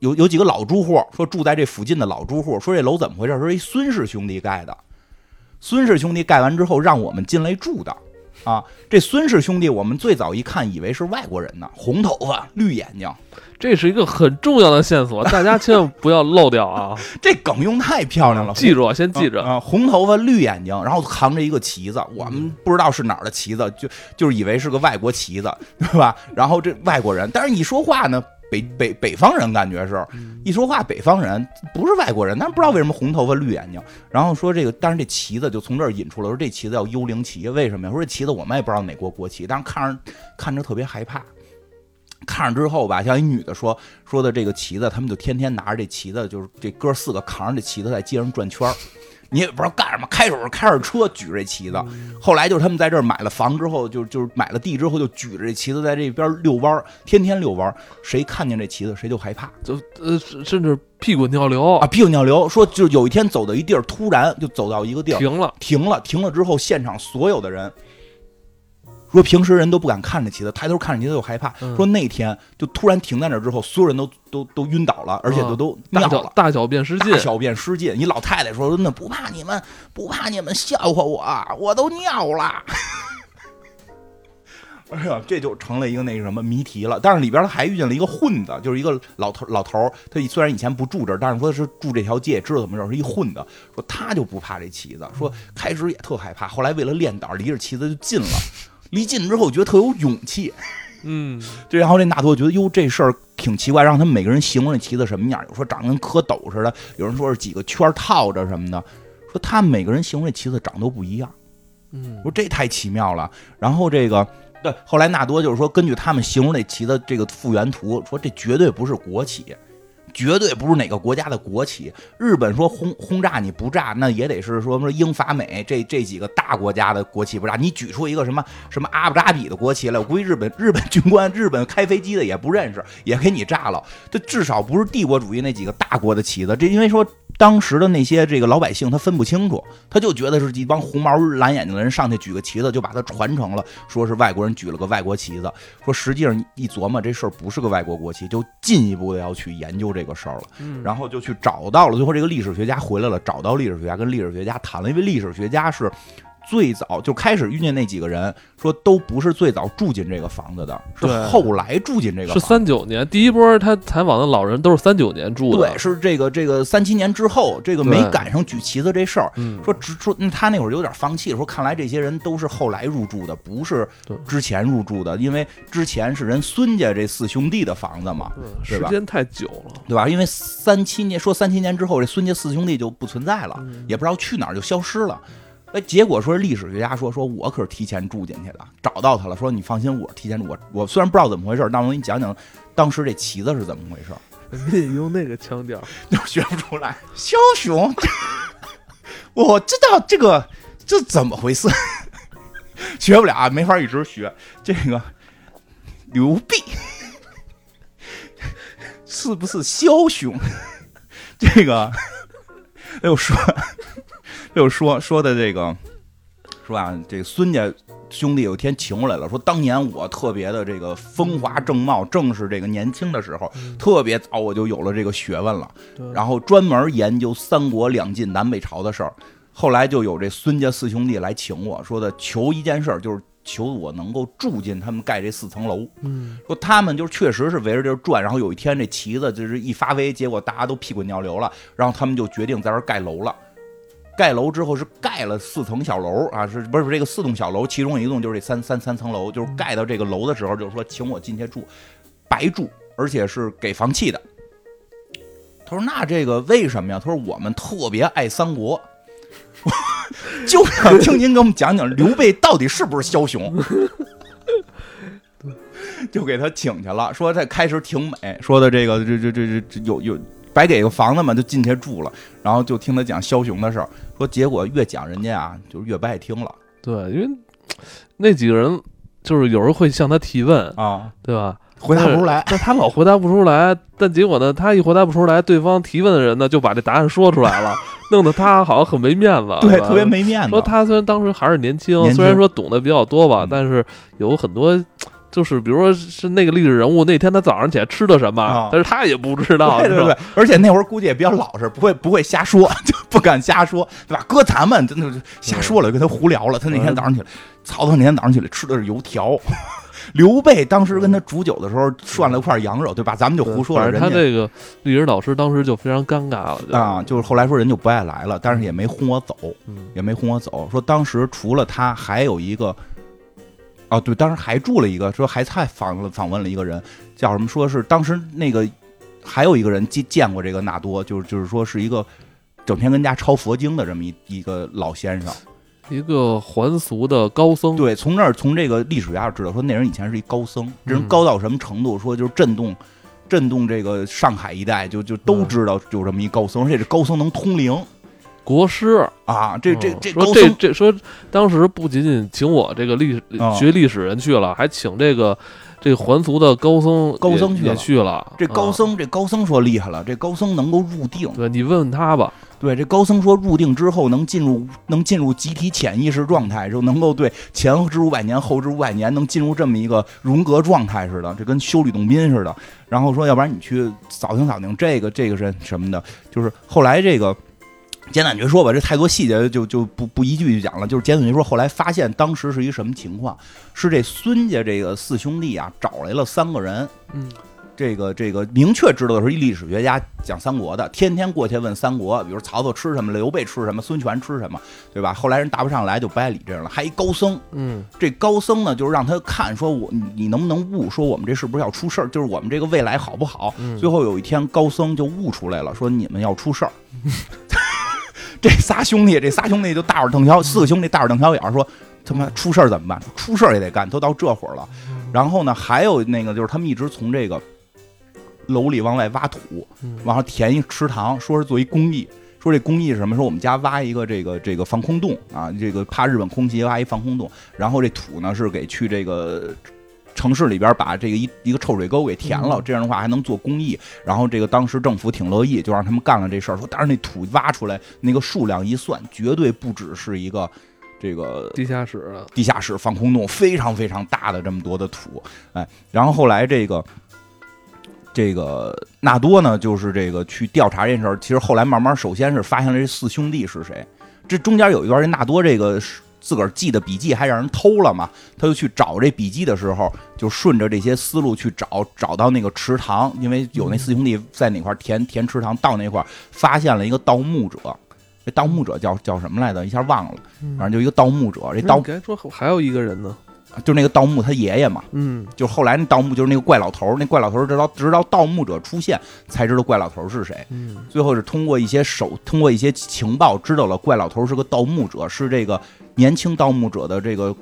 有有几个老住户说住在这附近的老住户说这楼怎么回事？说一孙氏兄弟盖的，孙氏兄弟盖完之后让我们进来住的啊。这孙氏兄弟我们最早一看以为是外国人呢，红头发绿眼睛，这是一个很重要的线索，大家千万不要漏掉啊！这梗用太漂亮了，记住啊，先记着。啊，红头发绿眼睛，然后扛着一个旗子，我们不知道是哪儿的旗子，就就是以为是个外国旗子，对吧？然后这外国人，但是一说话呢，北北北方人感觉是一说话北方人不是外国人，但是不知道为什么红头发绿眼睛。然后说这个，但是这旗子就从这儿引出来，说这旗子叫幽灵旗，为什么呀？说这旗子我们也不知道哪国国旗，但是看着看着特别害怕。看着之后吧，像一女的说说的这个旗子，他们就天天拿着这旗子，就是这哥四个扛着这旗子在街上转圈儿你也不知道干什么，开手开着车举着这旗子。后来就是他们在这儿买了房之后，就就是买了地之后，就举着这旗子在这边遛弯儿，天天遛弯儿。谁看见这旗子，谁就害怕就呃，甚甚至屁滚尿流啊！屁滚尿流。说就有一天走到一地儿，突然就走到一个地儿，停了。停了，停了之后，现场所有的人说，平时人都不敢看着旗子，抬头看着旗子就害怕。嗯说那天就突然停在那儿之后，所有人都都都晕倒了，而且都啊都大尿了。小大小便失禁大，小便失禁，你老太太说：“那不怕你们，不怕你们笑话我，我都尿了。”哎呀，这就成了一个那个什么谜题了。但是里边他还遇见了一个混子，就是一个老头老头儿。他虽然以前不住这儿，但是说是住这条街，知道怎么着，是一混子。说他就不怕这旗子，说开始也特害怕，后来为了练胆，离着旗子就近了。离近之后觉得特有勇气，嗯，对，然后这纳多觉得哟这事儿挺奇怪，让他们每个人形容这旗子什么样，有说长得跟蝌蚪似的，有人说是几个圈儿套着什么的，说他们每个人形容这旗子长都不一样。嗯我说这太奇妙了。然后这个对，后来纳多就是说，根据他们形容这旗的这个复原图，说这绝对不是国旗。绝对不是哪个国家的国旗。日本说轰轰炸你不炸，那也得是说说英法美这这几个大国家的国旗不炸。你举出一个什么什么阿布扎比的国旗来，我估计日本日本军官、日本开飞机的也不认识，也给你炸了。这至少不是帝国主义那几个大国的旗子。这因为说当时的那些这个老百姓他分不清楚，他就觉得是一帮红毛蓝眼睛的人上去举个旗子，就把它传承了，说是外国人举了个外国旗子。说实际上一琢磨，这事儿不是个外国国旗，就进一步的要去研究这个事儿了。嗯，然后就去找到了，最后这个历史学家回来了，找到历史学家，跟历史学家谈了，因为历史学家是最早就开始遇见那几个人，说都不是最早住进这个房子的，是后来住进这个是房子。是三九年，第一波他采访的老人都是三九年住的，对，是这个这个三七年之后，这个没赶上举旗子这事儿，嗯，说只说嗯他那会儿有点放弃，说看来这些人都是后来入住的，不是之前入住的，因为之前是人孙家这四兄弟的房子嘛，嗯对吧时间太久了，对吧？因为三七年说三七年之后，这孙家四兄弟就不存在了，嗯也不知道去哪儿就消失了。哎，结果说历史学家说，说我可是提前住进去的，找到他了，说你放心，我提前住，我我虽然不知道怎么回事，但我给你讲讲当时这旗子是怎么回事。你得用那个腔调，就学不出来。枭雄，我知道这个这怎么回事，学不了，没法一直学。这个刘备是不是枭雄？这个哎，我说又说说的这个说啊，这孙家。兄弟有一天请过来了，说当年我特别的这个风华正茂，正是这个年轻的时候，特别早我就有了这个学问了，然后专门研究三国两晋南北朝的事儿。后来就有这孙家四兄弟来请我说的，求一件事，就是求我能够住进他们盖这四层楼。嗯，说他们就确实是围着这转，然后有一天这旗子就是一发威，结果大家都屁滚尿流了，然后他们就决定在这儿盖楼了。盖楼之后是盖了四层小楼啊，是不是这个四栋小楼？其中一栋就是这三三三层楼，就是盖到这个楼的时候，就是说请我进去住，白住，而且是给房契的。他说：“那这个为什么呀？”他说：“我们特别爱三国，就想听您给我们讲讲刘备到底是不是枭雄。” 就给他请去了，说这开始挺美，说的这个这这这这有有。白给个房子嘛，就进去住了，然后就听他讲枭雄的事儿，说结果越讲人家啊，就越不爱听了。对，因为那几个人就是有人会向他提问啊，对吧？回答不出来，但他老回答不出来，但结果呢，他一回答不出来，对方提问的人呢就把这答案说出来了，弄得他好像很没面子，对，特别没面子。说他虽然当时还是年轻，虽然说懂得比较多吧，但是有很多。就是比如说是那个历史人物，那天他早上起来吃的什么，但是他也不知道，对对对。而且那会儿估计也比较老实，不会不会瞎说，就不敢瞎说，对吧？搁咱们真的是瞎说了，跟他胡聊了。他那天早上起来，曹操那天早上起来吃的是油条，刘备当时跟他煮酒的时候涮了块羊肉，对吧？咱们就胡说了。他这个历史老师当时就非常尴尬了啊，就是后来说人就不爱来了，但是也没轰我走，也没轰我走。说当时除了他，还有一个。哦，对，当时还住了一个，说还再访了访问了一个人，叫什么？说是当时那个还有一个人见见过这个纳多，就是就是说是一个整天跟家抄佛经的这么一一个老先生，一个还俗的高僧。对，从那儿从这个历史学家知道，说那人以前是一高僧，这人高到什么程度？说就是震动震动这个上海一带，就就都知道有这么一高僧，而且这高僧能通灵。国师啊，这这这说这这说，当时不仅仅请我这个历学历史人去了，还请这个这个还俗的高僧高僧也去了。这高僧这高僧说厉害了，这高僧能够入定。对你问问他吧。对，这高僧说入定之后能进入能进入集体潜意识状态，就能够对前知五百年后知五百年能进入这么一个荣格状态似的，这跟修吕洞宾似的。然后说，要不然你去扫听扫听这个这个是什么的，就是后来这个。简短就说吧，这太多细节就就不不一句就讲了。就是简短就说，后来发现当时是一什么情况？是这孙家这个四兄弟啊，找来了三个人。嗯，这个这个明确知道的是一历史学家讲三国的，天天过去问三国，比如曹操吃什么，刘备吃什么，孙权吃什么，对吧？后来人答不上来，就不爱理这人了。还一高僧，嗯，这高僧呢，就是让他看，说我你能不能悟，说我们这是不是要出事儿？就是我们这个未来好不好？最后有一天，高僧就悟出来了，说你们要出事儿。这仨兄弟，这仨兄弟就大耳瞪小，四个兄弟大耳瞪小眼，说他妈出事儿怎么办？出事儿也得干，都到这会儿了。然后呢，还有那个就是他们一直从这个楼里往外挖土，往上填一池塘，说是做一公益。说这工艺是什么？说我们家挖一个这个这个防空洞啊，这个怕日本空袭，挖一防空洞。然后这土呢是给去这个。城市里边把这个一一个臭水沟给填了，这样的话还能做公益。然后这个当时政府挺乐意，就让他们干了这事儿。说，但是那土挖出来那个数量一算，绝对不只是一个这个地下室，地下室防空洞非常非常大的这么多的土。哎，然后后来这个这个纳多呢，就是这个去调查这事儿。其实后来慢慢，首先是发现了这四兄弟是谁。这中间有一段，这纳多这个是。自个儿记的笔记还让人偷了嘛？他就去找这笔记的时候，就顺着这些思路去找，找到那个池塘，因为有那四兄弟在哪块填填池塘，到那块发现了一个盗墓者。这盗墓者叫叫什么来着？一下忘了，反正就一个盗墓者。这盗还有一个人呢。就那个盗墓他爷爷嘛，嗯，就后来那盗墓就是那个怪老头那怪老头直到直到盗墓者出现才知道怪老头是谁，嗯，最后是通过一些手，通过一些情报知道了怪老头是个盗墓者，是这个年轻盗墓者的这个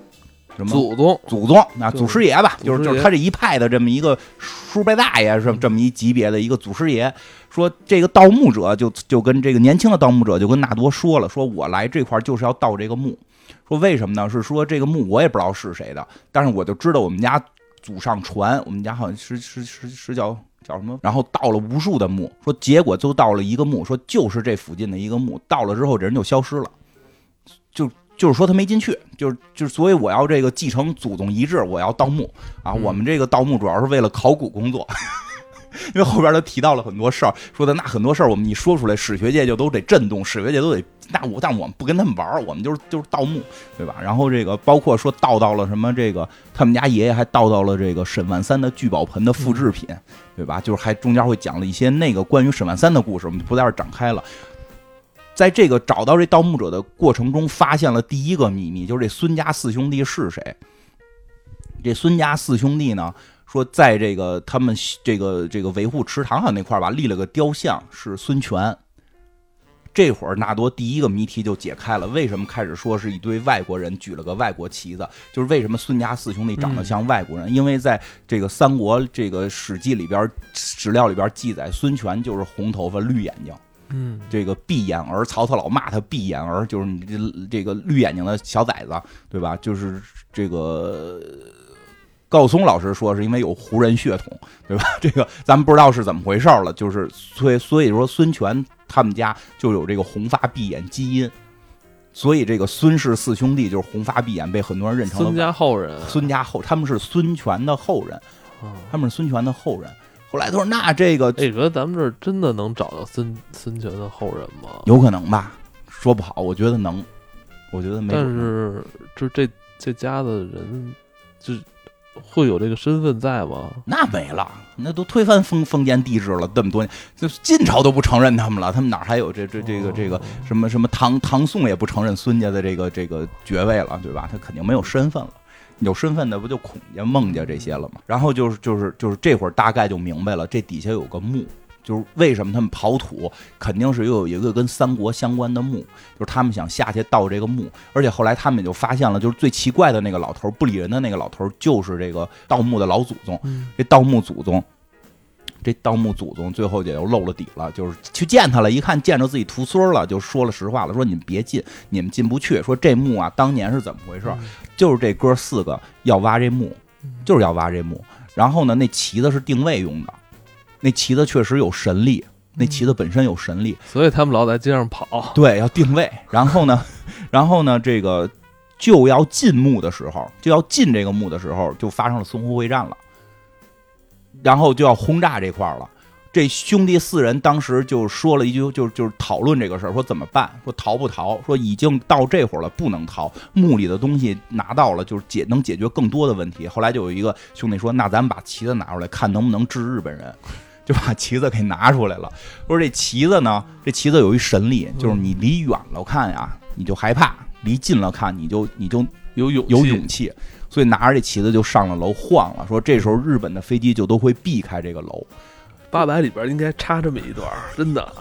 什么祖宗。祖宗啊，祖师爷吧，就是就是他这一派的这么一个叔伯大爷是这么一级别的一个祖师爷。说这个盗墓者就就跟这个年轻的盗墓者就跟纳多说了，说我来这块儿就是要盗这个墓。说为什么呢？是说这个墓我也不知道是谁的，但是我就知道我们家祖上传，我们家好像是是是是叫叫什么，然后盗了无数的墓，说结果就盗了一个墓，说就是这附近的一个墓，盗了之后这人就消失了，就就是说他没进去，就是就是所以我要这个继承祖宗遗志，我要盗墓啊，我们这个盗墓主要是为了考古工作。因为后边他提到了很多事儿，说的那很多事儿我们一说出来，史学界就都得震动，史学界都得那我，但我们不跟他们玩儿，我们就是就是盗墓，对吧？然后这个包括说盗到了什么，这个他们家爷爷还盗到了这个沈万三的聚宝盆的复制品，对吧？就是还中间会讲了一些那个关于沈万三的故事，我们就不在这儿展开了。在这个找到这盗墓者的过程中，发现了第一个秘密，就是这孙家四兄弟是谁？这孙家四兄弟呢，说在这个他们这个这个维护池塘上那块儿吧，立了个雕像，是孙权。这会儿纳多第一个谜题就解开了，为什么开始说是一堆外国人举了个外国旗子？就是为什么孙家四兄弟长得像外国人？因为在这个三国这个史记里边史料里边记载，孙权就是红头发绿眼睛。嗯，这个闭眼儿，曹操老骂他闭眼儿，就是你这这个绿眼睛的小崽子，对吧？就是这个高松老师说是因为有胡人血统，对吧？这个咱们不知道是怎么回事儿了，就是所以所以说孙权他们家就有这个红发碧眼基因，所以这个孙氏四兄弟就是红发碧眼，被很多人认成了孙家后人，孙家后，他们是孙权的后人，啊他们是孙权的后人。后来他说那这个你觉得，咱们这儿真的能找到孙孙权的后人吗？有可能吧，说不好，我觉得能，我觉得没准但。是就这这家的人，就会有这个身份在吗？那没了，那都推翻封封建帝制了，这么多年，就是晋朝都不承认他们了，他们哪还有这这这个这个哦什么什么唐唐宋也不承认孙家的这个这个爵位了，对吧？他肯定没有身份了。有身份的不就孔家、孟家这些了吗？然后就是就是就是这会儿大概就明白了，这底下有个墓，就是为什么他们刨土，肯定是又有一个跟三国相关的墓，就是他们想下去盗这个墓，而且后来他们也就发现了，就是最奇怪的那个老头儿不理人的那个老头儿，就是这个盗墓的老祖宗。嗯，这盗墓祖宗，这盗墓祖宗最后也就露了底了，就是去见他了，一看见着自己徒孙了，就说了实话了，说你们别进，你们进不去。说这墓啊，当年是怎么回事？就是这哥四个要挖这墓，就是要挖这墓。然后呢，那旗子是定位用的，那旗子确实有神力，那旗子本身有神力，所以他们老在街上跑。对，要定位。然后呢，然后呢，这个就要进墓的时候，就要进这个墓的时候，就发生了淞沪会战了，然后就要轰炸这块儿了。这兄弟四人当时就说了一句，就就是讨论这个事儿，说怎么办？说逃不逃？说已经到这会儿了，不能逃。墓里的东西拿到了，就是解能解决更多的问题。后来就有一个兄弟说，那咱们把旗子拿出来，看能不能治日本人。就把旗子给拿出来了。说这旗子呢，这旗子有一神力，就是你离远了看呀，你就害怕；离近了看，你就你就有勇有勇气。所以拿着这旗子就上了楼晃了。说这时候日本的飞机就都会避开这个楼，八百里边应该插这么一段儿，真的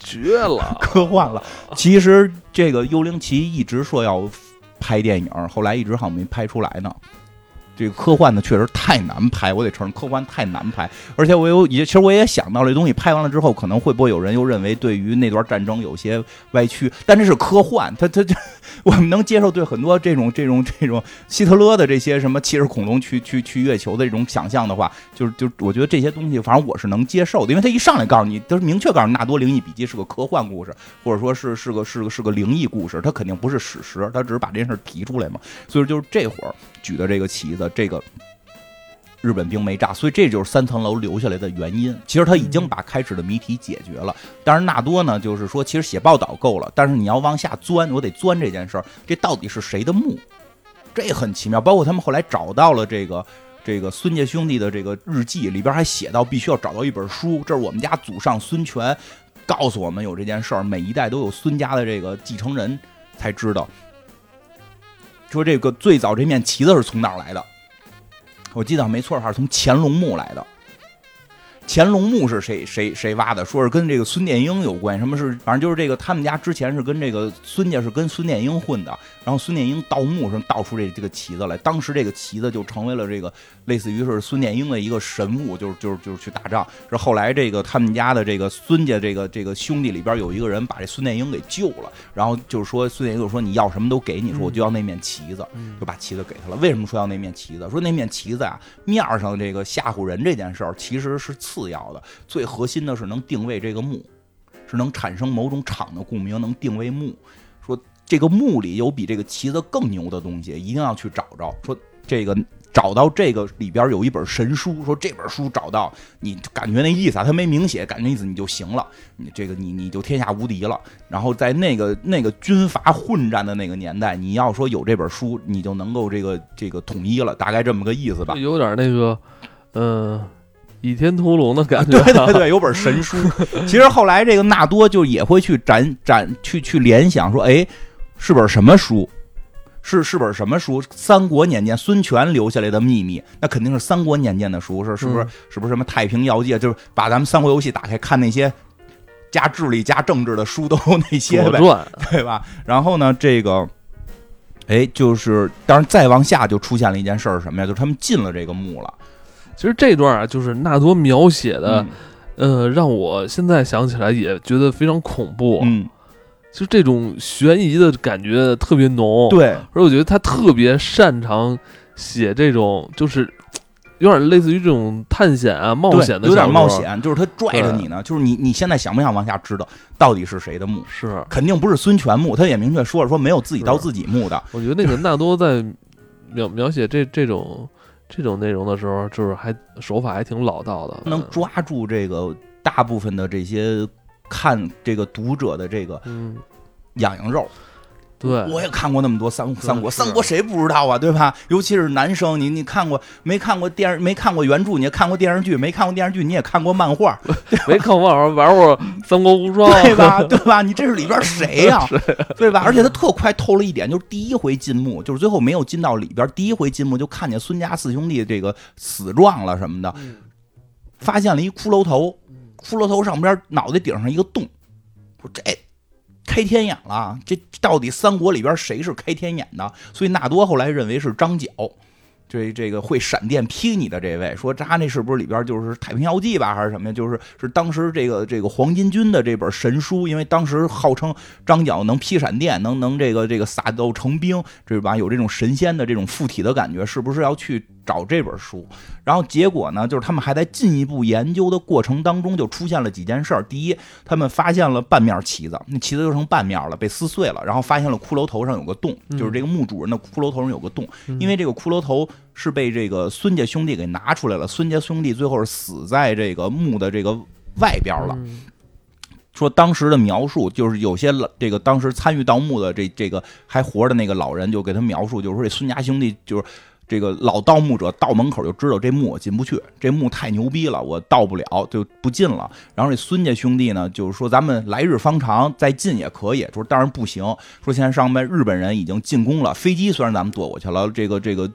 绝了。科幻了。其实这个《幽灵旗》一直说要拍电影，后来一直好像没拍出来呢。这个科幻的确实太难拍，我得承认科幻太难拍。而且我有也，其实我也想到这东西拍完了之后，可能会不会有人又认为对于那段战争有些歪曲？但这是科幻，它它这我们能接受对很多这种这种这种希特勒的这些什么骑着恐龙去去去月球的这种想象的话，就是就我觉得这些东西，反正我是能接受的，因为他一上来告诉你，都是明确告诉你《纳多灵异笔记》是个科幻故事，或者说是是个是个是个灵异故事，它肯定不是史实，他只是把这件事提出来嘛。所以就是这会儿举的这个旗子，这个日本兵没炸，所以这就是三层楼留下来的原因。其实他已经把开始的谜题解决了。当然，纳多呢，就是说，其实写报道够了，但是你要往下钻，我得钻这件事儿，这到底是谁的墓？这很奇妙。包括他们后来找到了这个。这个孙家兄弟的这个日记里边还写到，必须要找到一本书，这是我们家祖上孙权告诉我们有这件事儿，每一代都有孙家的这个继承人才知道。说这个最早这面旗子是从哪儿来的？我记得没错的话是从乾隆墓来的。乾隆墓是谁谁谁挖的？说是跟这个孙殿英有关，什么是反正就是这个他们家之前是跟这个孙家是跟孙殿英混的，然后孙殿英盗墓上盗出这这个旗子来，当时这个旗子就成为了这个类似于是孙殿英的一个神物，就是就是就是去打仗。是后来这个他们家的这个孙家这个这个兄弟里边有一个人把这孙殿英给救了，然后就是说孙殿英就说你要什么都给你，说我就要那面旗子，就把旗子给他了。为什么说要那面旗子？说那面旗子啊面上这个吓唬人这件事儿其实是次。次要的，最核心的是能定位这个墓，是能产生某种场的共鸣，能定位墓。说这个墓里有比这个旗子更牛的东西，一定要去找着。说这个找到这个里边有一本神书，说这本书找到，你感觉那意思啊，他没明写，感觉意思你就行了，你这个你你就天下无敌了。然后在那个那个军阀混战的那个年代，你要说有这本书，你就能够这个这个统一了，大概这么个意思吧。有点那个，嗯。倚天屠龙的感觉，对对对，有本神书。其实后来这个纳多就也会去展展去去联想说，哎，是本什么书？是是本什么书？三国年间孙权留下来的秘密，那肯定是三国年间的书，是是不是？是不是什么太平要记？就是把咱们三国游戏打开看那些加智力加政治的书都有哪些呗？对吧？然后呢，这个，哎，就是当然再往下就出现了一件事儿，什么呀？就是他们进了这个墓了。其实这段啊，就是纳多描写的，呃，让我现在想起来也觉得非常恐怖。嗯，就这种悬疑的感觉特别浓。对，而我觉得他特别擅长写这种，就是 有点类似于这种探险啊、冒险的，有点冒险。就是他拽着你呢，就是你你现在想不想往下知道到底是谁的墓？是，肯定不是孙权墓。他也明确说了，说没有自己盗自己墓的。我觉得那个纳多在描 描写这这种。这种内容的时候，就是还手法还挺老道的，能抓住这个大部分的这些看这个读者的这个痒痒肉。对，我也看过那么多三三国，三国谁不知道啊？对吧？尤其是男生，你你看过没看过电视？没看过原著，你也看过电视剧？没看过电视剧，你也看过漫画？没看过漫画，玩过《三国无双》，对吧？对吧？你这是里边谁呀？对吧？而且他特快透了一点，就是第一回进墓，就是最后没有进到里边，第一回进墓就看见孙家四兄弟这个死状了什么的，发现了一骷髅头，骷髅头上边脑袋顶上一个洞，说这。开天眼了，这到底三国里边谁是开天眼的？所以纳多后来认为是张角，这这个会闪电劈你的这位，说他那是不是里边就是《太平要记》吧，还是什么呀？就是是当时这个这个黄巾军的这本神书，因为当时号称张角能劈闪电，能能这个这个撒豆成兵，这吧？有这种神仙的这种附体的感觉，是不是要去？找这本书，然后结果呢，就是他们还在进一步研究的过程当中，就出现了几件事儿。第一，他们发现了半面旗子，那旗子就成半面了，被撕碎了。然后发现了骷髅头上有个洞，就是这个墓主人的骷髅头上有个洞，因为这个骷髅头是被这个孙家兄弟给拿出来了。孙家兄弟最后是死在这个墓的这个外边了。说当时的描述就是有些这个当时参与盗墓的这这个还活着那个老人就给他描述，就是说这孙家兄弟就是。这个老盗墓者到门口就知道这墓我进不去，这墓太牛逼了，我到不了就不进了。然后这孙家兄弟呢，就是说咱们来日方长，再进也可以。说当然不行，说现在上面日本人已经进攻了，飞机虽然咱们躲过去了，这个这个。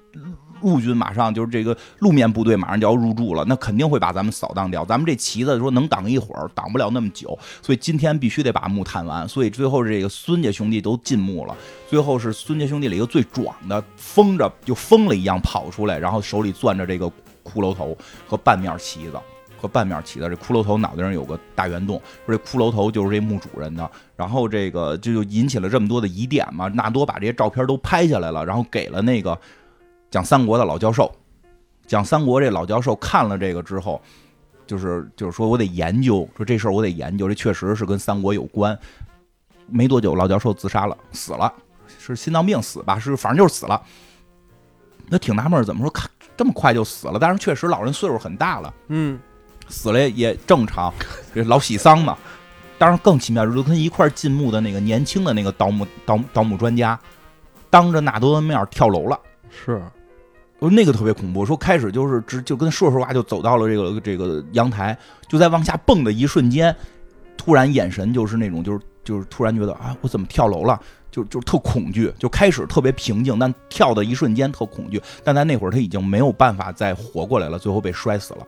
陆军马上就是这个路面部队马上就要入驻了，那肯定会把咱们扫荡掉。咱们这旗子说能挡一会儿，挡不了那么久，所以今天必须得把墓探完。所以最后这个孙家兄弟都进墓了。最后是孙家兄弟里一个最壮的，疯着就疯了一样跑出来，然后手里攥着这个骷髅头和半面旗子和半面旗子。这骷髅头脑袋上有个大圆洞，说这骷髅头就是这墓主人的。然后这个就引起了这么多的疑点嘛。纳多把这些照片都拍下来了，然后给了那个。讲三国的老教授，讲三国这老教授看了这个之后，就是就是说我得研究，说这事儿我得研究，这确实是跟三国有关。没多久，老教授自杀了，死了，是心脏病死吧？是反正就是死了。那挺纳闷，怎么说看这么快就死了？但是确实老人岁数很大了，嗯，死了也正常，老喜丧嘛。当然更奇妙，就跟一块进墓的那个年轻的那个盗墓盗盗墓专家，当着纳多的面跳楼了，是。说那个特别恐怖，说开始就是直就跟说实话就走到了这个这个阳台，就在往下蹦的一瞬间，突然眼神就是那种就是就是突然觉得啊我怎么跳楼了，就就特恐惧，就开始特别平静，但跳的一瞬间特恐惧，但在那会儿他已经没有办法再活过来了，最后被摔死了。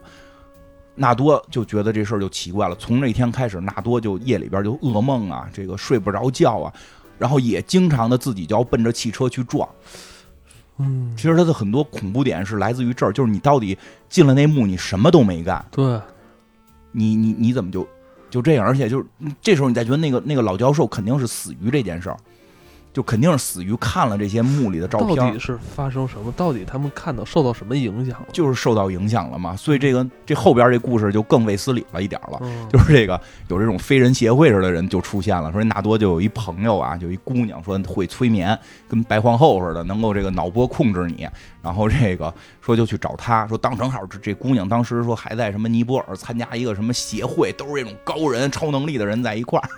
纳多就觉得这事儿就奇怪了。从那天开始，纳多就夜里边就噩梦啊，这个睡不着觉啊，然后也经常的自己就要奔着汽车去撞。嗯，其实他的很多恐怖点是来自于这儿，就是你到底进了那墓，你什么都没干，对，你你你怎么就就这样？而且就是嗯这时候你再觉得那个那个老教授肯定是死于这件事儿，就肯定是死于看了这些墓里的照片到底，是发生什么？到底他们看到受到什么影响了？就是受到影响了嘛。所以这个这后边这故事就更卫斯理了一点了。嗯，就是这个有这种非人协会似的人就出现了，说纳多就有一朋友啊，就一姑娘说会催眠，跟白皇后似的，能够这个脑波控制你。然后这个说就去找他，说当正好这这姑娘当时说还在什么尼泊尔参加一个什么协会，都是这种高人、超能力的人在一块儿。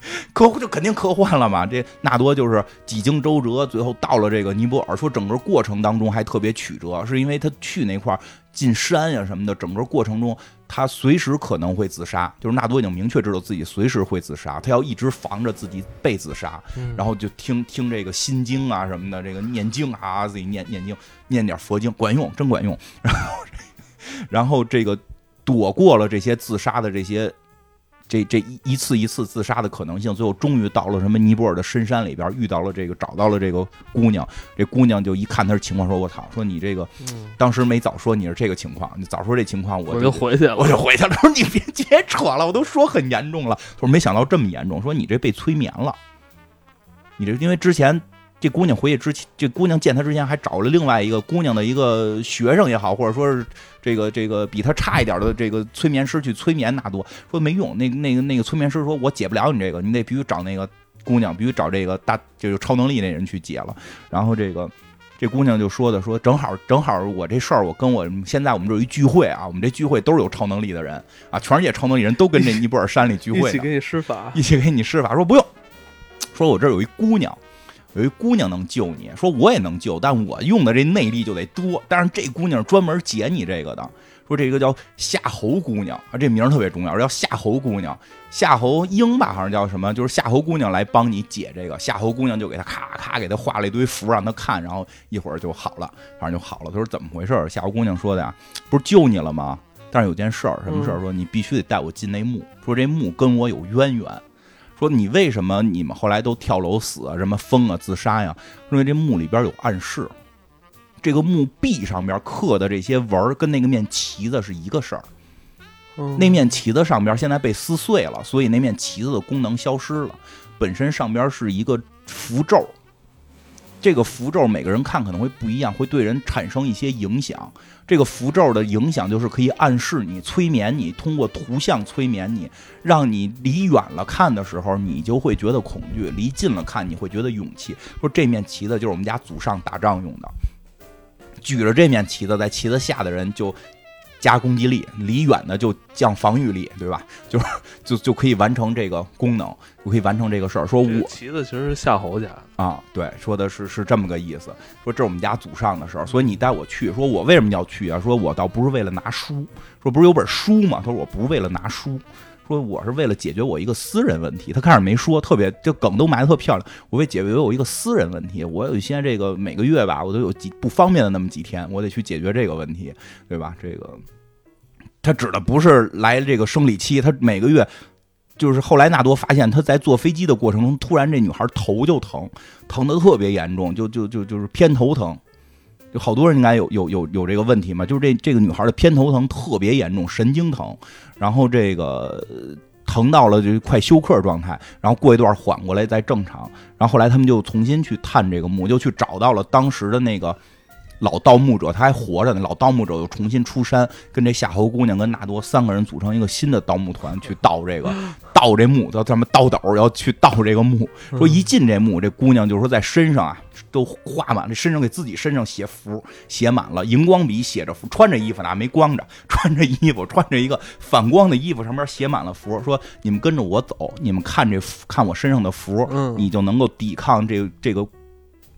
科就肯定科幻了嘛，这纳多就是几经周折，最后到了这个尼泊尔。说整个过程当中还特别曲折，是因为他去那块儿进山呀什么的，整个过程中他随时可能会自杀。就是纳多已经明确知道自己随时会自杀，他要一直防着自己被自杀，嗯然后就听听这个心经啊什么的，这个念经啊，自己念念经，念点佛经，管用，真管用。然后，然后这个躲过了这些自杀的这些。这这一一次一次自杀的可能性，最后终于到了什么尼泊尔的深山里边，遇到了这个找到了这个姑娘。这姑娘就一看他的情况，说：“我操，说你这个嗯当时没早说你是这个情况，你早说这情况，我我就就回去了，我就回去了。他说你别别扯了，我都说很严重了。他说没想到这么严重，说你这被催眠了。你这因为之前这姑娘回去之前，这姑娘见他之前还找了另外一个姑娘的一个学生也好，或者说是这个这个比他差一点的这个催眠师去催眠纳多，说没用。那那个那个催眠师说我解不了你这个，你得必须找那个姑娘，必须找这个大就是超能力那人去解了。然后这个。这姑娘就说的说，正好正好我这事儿，我跟我现在我们这有一聚会啊，我们这聚会都是有超能力的人啊，全世界超能力人都跟这尼泊尔山里聚会，一起给你施法，一起给你施法，说不用，说我这儿有一姑娘，有一姑娘能救你，说我也能救，但我用的这内力就得多，但是这姑娘专门解你这个的，说这个叫夏侯姑娘啊，这名儿特别重要，叫夏侯姑娘，夏侯婴吧，好像叫什么，就是夏侯姑娘来帮你解这个，夏侯姑娘就给他咔咔给他画了一堆符让他看，然后一会儿就好了，反正就好了。他说怎么回事？夏侯姑娘说的呀，不是救你了吗？但是有件事儿，什么事儿？说你必须得带我进那墓，说这墓跟我有渊源。说你为什么你们后来都跳楼死啊，什么疯啊、自杀呀？因为这墓里边有暗示，这个墓壁上边刻的这些纹儿跟那个面旗子是一个事儿。嗯那面旗子上边现在被撕碎了，所以那面旗子的功能消失了。本身上边是一个符咒，这个符咒每个人看可能会不一样，会对人产生一些影响。这个符咒的影响就是可以暗示你、催眠你，通过图像催眠你，让你离远了看的时候，你就会觉得恐惧；离近了看，你会觉得勇气。说这面旗子就是我们家祖上打仗用的，举着这面旗子，在旗子下的人就加攻击力，离远的就降防御力，对吧？就是就就可以完成这个功能，就可以完成这个事儿。说我这个旗子其实是夏侯家，啊，对，说的是是这么个意思。说这是我们家祖上的事儿，所以你带我去。说我为什么要去啊？说我倒不是为了拿书。说不是有本书吗？他说我不是为了拿书。说我是为了解决我一个私人问题。他开始没说，特别这梗都埋得特漂亮。我为解决我一个私人问题，我有一些这个每个月吧，我都有几不方便的那么几天，我得去解决这个问题，对吧？这个他指的不是来这个生理期，他每个月。就是后来纳多发现他在坐飞机的过程中，突然这女孩头就疼，疼的特别严重，就就就就是偏头疼，就好多人应该有有有有这个问题嘛，就是这这个女孩的偏头疼特别严重，神经疼，然后这个疼到了就快休克状态，然后过一段缓过来再正常，然后后来他们就重新去探这个墓，就去找到了当时的那个。老盗墓者他还活着呢，老盗墓者又重新出山，跟这夏侯姑娘跟纳多三个人组成一个新的盗墓团，去盗这个 盗这墓，叫他们盗斗，要去盗这个墓。说一进这墓，这姑娘就说在身上啊都画满，了身上给自己身上写符，写满了，荧光笔写着符，穿着衣服呢没光着，穿着衣服，穿着一个反光的衣服，上面写满了符，说你们跟着我走，你们看这符看我身上的符，嗯你就能够抵抗这个这个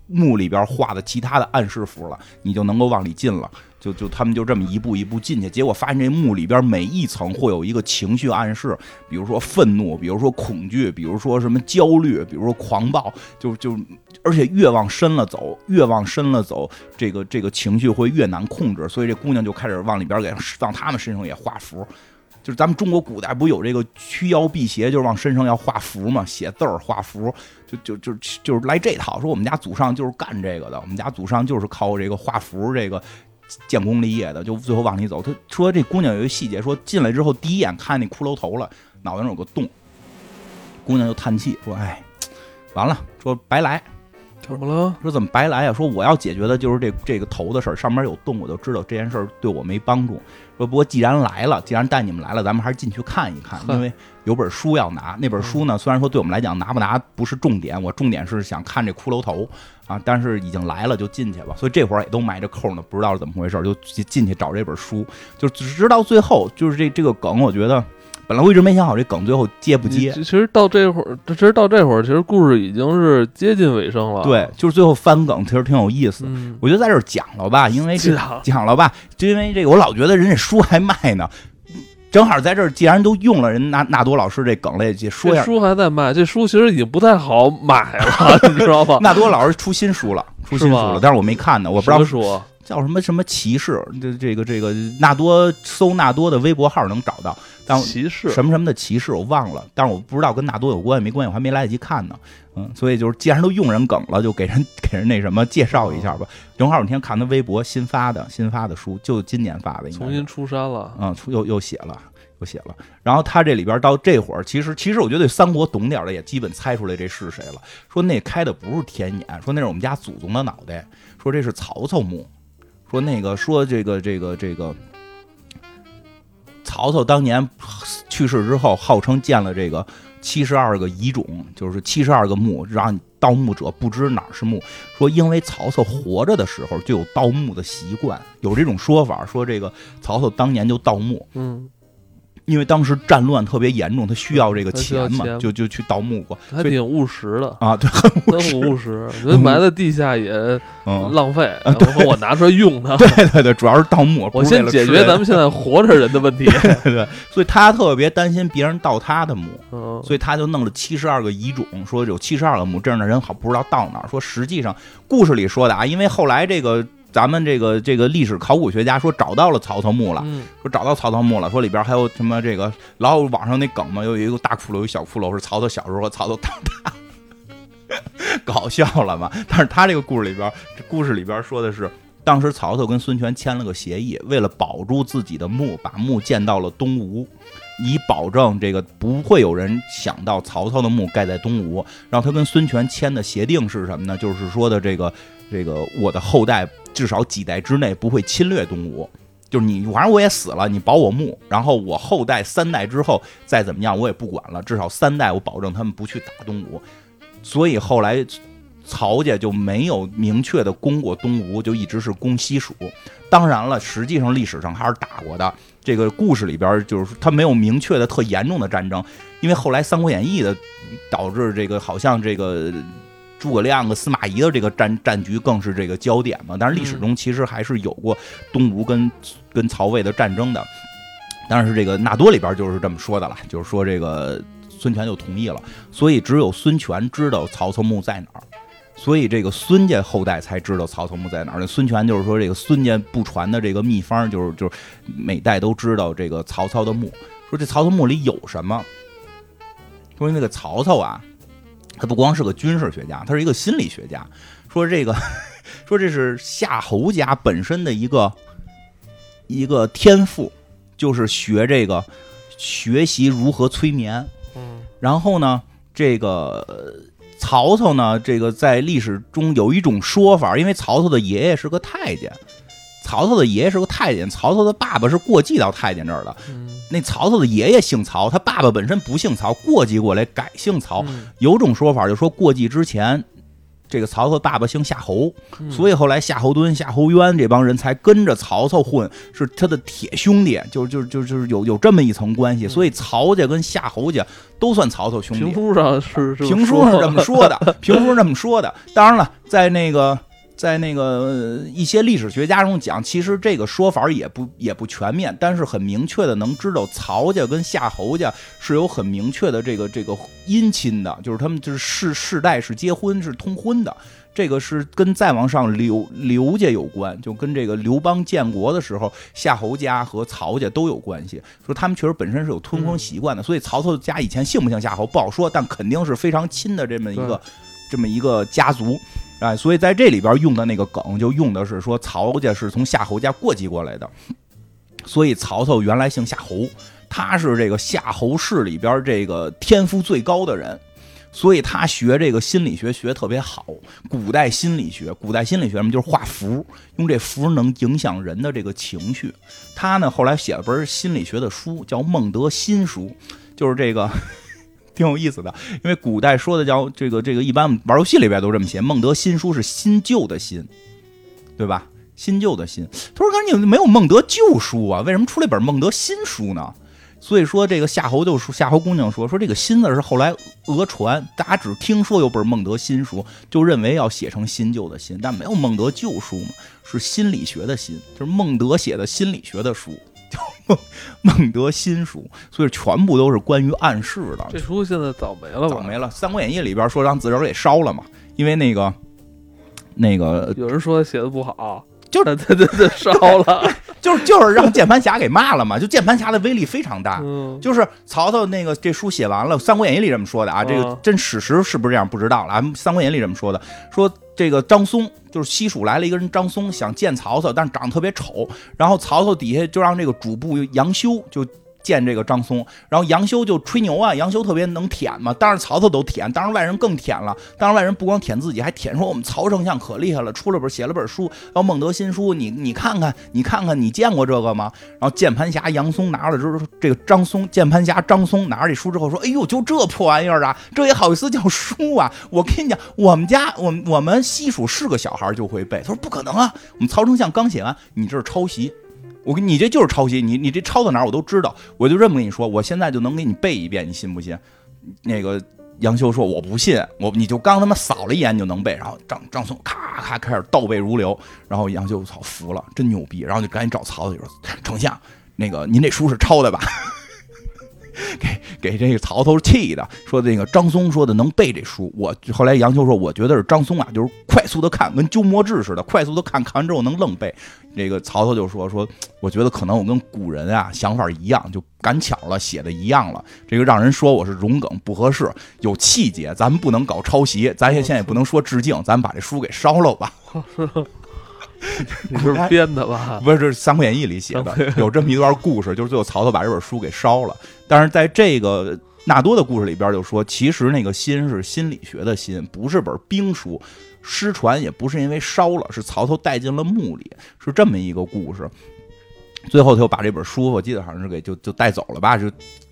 墓里边画的其他的暗示符了，你就能够往里进了。就就他们就这么一步一步进去，结果发现这墓里边每一层会有一个情绪暗示，比如说愤怒，比如说恐惧，比如说什么焦虑，比如说狂暴，就就而且越往深了走，越往深了走，这个这个情绪会越难控制，所以这姑娘就开始往里边给往他们身上也画符。就是咱们中国古代不有这个驱妖辟邪，就是往身上要画符嘛，写字儿画符，就就就就是来这套。说我们家祖上就是干这个的，我们家祖上就是靠这个画符这个建功立业的。就最后往里走，他说这姑娘有一个细节，说进来之后第一眼看那骷髅头了，脑袋上有个洞，姑娘就叹气说：“哎，完了，说白来。”怎么了？说怎么白来啊？说我要解决的就是这这个头的事儿，上面有洞，我就知道这件事儿对我没帮助。说不过既然来了，既然带你们来了，咱们还是进去看一看，因为有本书要拿。那本书呢，虽然说对我们来讲拿不拿不是重点，我重点是想看这骷髅头啊。但是已经来了，就进去吧。所以这会儿也都埋着扣呢，不知道是怎么回事，就进去找这本书。就直到最后，就是这这个梗，我觉得。本来我一直没想好这梗最后接不接。其实到这会儿，其实到这会儿，其实故事已经是接近尾声了。对，就是最后翻梗，其实挺有意思。我觉得在这儿讲了吧，因为讲了吧，就因为这个，我老觉得人家书还卖呢。正好在这儿，既然都用了人纳纳多老师这梗了，也说一下。书还在卖，这书其实已经不太好买了，你知道吧？纳多老师出新书了，出新书了，但是我没看呢，我不知道书。叫什么什么骑士？这这个这个纳多搜纳多的微博号能找到，但骑士什么什么的骑士我忘了，但是我不知道跟纳多有关系没关系，我还没来得及看呢。嗯，所以就是既然都用人梗了，就给人给人那什么介绍一下吧。正好我那天看他微博新发的新发的书，就今年发的，重新出山了。嗯，出又又写了又写了。然后他这里边到这会儿，其实其实我觉得三国懂点的也基本猜出来这是谁了。说那开的不是天眼，说那是我们家祖宗的脑袋，说这是曹操墓。说那个说这个这个这个，曹操当年去世之后，号称建了这个七十二个遗冢，就是七十二个墓，让盗墓者不知哪是墓。说因为曹操活着的时候就有盗墓的习惯，有这种说法，说这个曹操当年就盗墓。嗯。因为当时战乱特别严重，他需要这个钱嘛，就就去盗墓过，还挺务实的啊，对，很务实。埋在地下也浪费，我拿出来用它。对对对，主要是盗墓，我先解决咱们现在活着人的问题。对，所以他特别担心别人盗他的墓，所以他就弄了七十二个遗种，说有七十二个墓，这样的人好不知道到哪儿。说实际上故事里说的啊，因为后来这个。咱们这个这个历史考古学家说找到了曹操墓了，说找到曹操墓了，说里边还有什么这个老有网上那梗嘛，有一个大骷髅，有小骷髅，是曹操小时候和曹操长大，搞笑了嘛？但是他这个故事里边，这故事里边说的是，当时曹操跟孙权签了个协议，为了保住自己的墓，把墓建到了东吴，以保证这个不会有人想到曹操的墓盖在东吴。然后他跟孙权签的协定是什么呢？就是说的这个这个我的后代。至少几代之内不会侵略东吴，就是你，反正我也死了，你保我墓，然后我后代三代之后再怎么样我也不管了，至少三代我保证他们不去打东吴。所以后来曹家就没有明确的攻过东吴，就一直是攻西蜀。当然了，实际上历史上还是打过的。这个故事里边就是他没有明确的特严重的战争，因为后来《三国演义》的导致这个好像这个。诸葛亮和司马懿的这个战战局更是这个焦点嘛？但是历史中其实还是有过东吴跟跟曹魏的战争的。但是这个纳多里边就是这么说的了，就是说这个孙权就同意了，所以只有孙权知道曹操墓在哪儿，所以这个孙家后代才知道曹操墓在哪儿。那孙权就是说这个孙家不传的这个秘方，就是就是每代都知道这个曹操的墓。说这曹操墓里有什么？说那个曹操啊。他不光是个军事学家，他是一个心理学家。说这个，说这是夏侯家本身的一个一个天赋，就是学这个学习如何催眠。嗯，然后呢，这个曹操呢，这个在历史中有一种说法，因为曹操的爷爷是个太监。曹操的爷爷是个太监，曹操的爸爸是过继到太监这儿的。那曹操的爷爷姓曹，他爸爸本身不姓曹，过继过来改姓曹。有种说法就说过继之前，这个曹操爸爸姓夏侯，所以后来夏侯惇、夏侯渊这帮人才跟着曹操混，是他的铁兄弟，就就就就是有有这么一层关系。所以曹家跟夏侯家都算曹操兄弟。评书上是评书上这么说的，评书上这么说的。当然了，在那个。在那个呃一些历史学家中讲，其实这个说法也不也不全面，但是很明确的能知道曹家跟夏侯家是有很明确的这个这个姻亲的，就是他们就是世世代是结婚是通婚的。这个是跟再往上刘刘家有关，就跟这个刘邦建国的时候，夏侯家和曹家都有关系。说他们确实本身是有通婚习惯的，所以曹操家以前姓不姓夏侯不好说，但肯定是非常亲的这么一个这么一个家族，哎，所以在这里边用的那个梗就用的是说曹家是从夏侯家过继过来的，所以曹操原来姓夏侯，他是这个夏侯氏里边这个天赋最高的人。所以他学这个心理学学特别好，古代心理学，古代心理学什么就是画符，用这符能影响人的这个情绪。他呢后来写了本心理学的书，叫《孟德心书》，就是这个挺有意思的。因为古代说的叫这个这个，一般玩游戏里边都这么写，《孟德新书》是新旧的新，对吧？新旧的新。他说：“可是你没有孟德旧书啊？为什么出了一本孟德新书呢？”所以说，这个夏侯就说，夏侯姑娘说，说这个“新”字是后来讹传，大家只听说有本孟德新书，就认为要写成新旧的“新”，但没有孟德旧书嘛，是心理学的“心”，就是孟德写的心理学的书，叫孟孟德新书，所以全部都是关于暗示的。这书现在早没了吧？早没了，《三国演义》里边说让自个儿给烧了嘛，因为那个那个有人说写的不好。就是他 他他，烧了，就是就是让键盘侠给骂了嘛。就键盘侠的威力非常大，嗯，就是曹操那个这书写完了，《三国演义》里这么说的啊，这个真史实是不是这样不知道了啊，《三国演义》里这么说的，说这个张松就是西蜀来了一个人张松想见曹操，但是长得特别丑，然后曹操底下就让这个主簿杨修就。见这个张松，然后杨修就吹牛啊，杨修特别能舔嘛，当然曹操都舔，当然外人更舔了，当然外人不光舔自己，还舔说我们曹丞相可厉害了，出了本写了本书叫《孟德新书》，你你看看，你看看，你见过这个吗？然后键盘侠杨松拿了之后，这个张松键盘侠张松拿着这书之后说：“哎呦，就这破玩意儿啊，这也好意思叫书啊？我跟你讲，我们家我我们西蜀是个小孩就会背。”他说：“不可能啊，我们曹丞相刚写完，你这是抄袭。”我跟你这就是抄袭，你你这抄到哪儿我都知道，我就这么跟你说，我现在就能给你背一遍，你信不信？那个杨修说我不信，我你就刚他妈扫了一眼就能背，然后张张松咔咔开始倒背如流，然后杨修操服了，真牛逼，然后就赶紧找曹操说丞相，那个您这书是抄的吧？给给这个曹操气的，说那个张松说的能背这书，我后来杨修说，我觉得是张松啊，就是快速的看，跟鸠摩智似的，快速的看看完之后能愣背。这个曹操就说说，我觉得可能我跟古人啊想法一样，就赶巧了写的一样了。这个让人说我是融梗不合适，有气节，咱们不能搞抄袭，咱也现在也不能说致敬，咱们把这书给烧了吧。你是编的吧？不是，这是《三国演义》里写的，有这么一段故事，就 是最后曹操把这本书给烧了。但是在这个纳多的故事里边，就说其实那个“心”是心理学的“心”，不是本兵书，失传也不是因为烧了，是曹操带进了墓里，是这么一个故事。最后他又把这本书，我记得好像是给就就带走了吧，就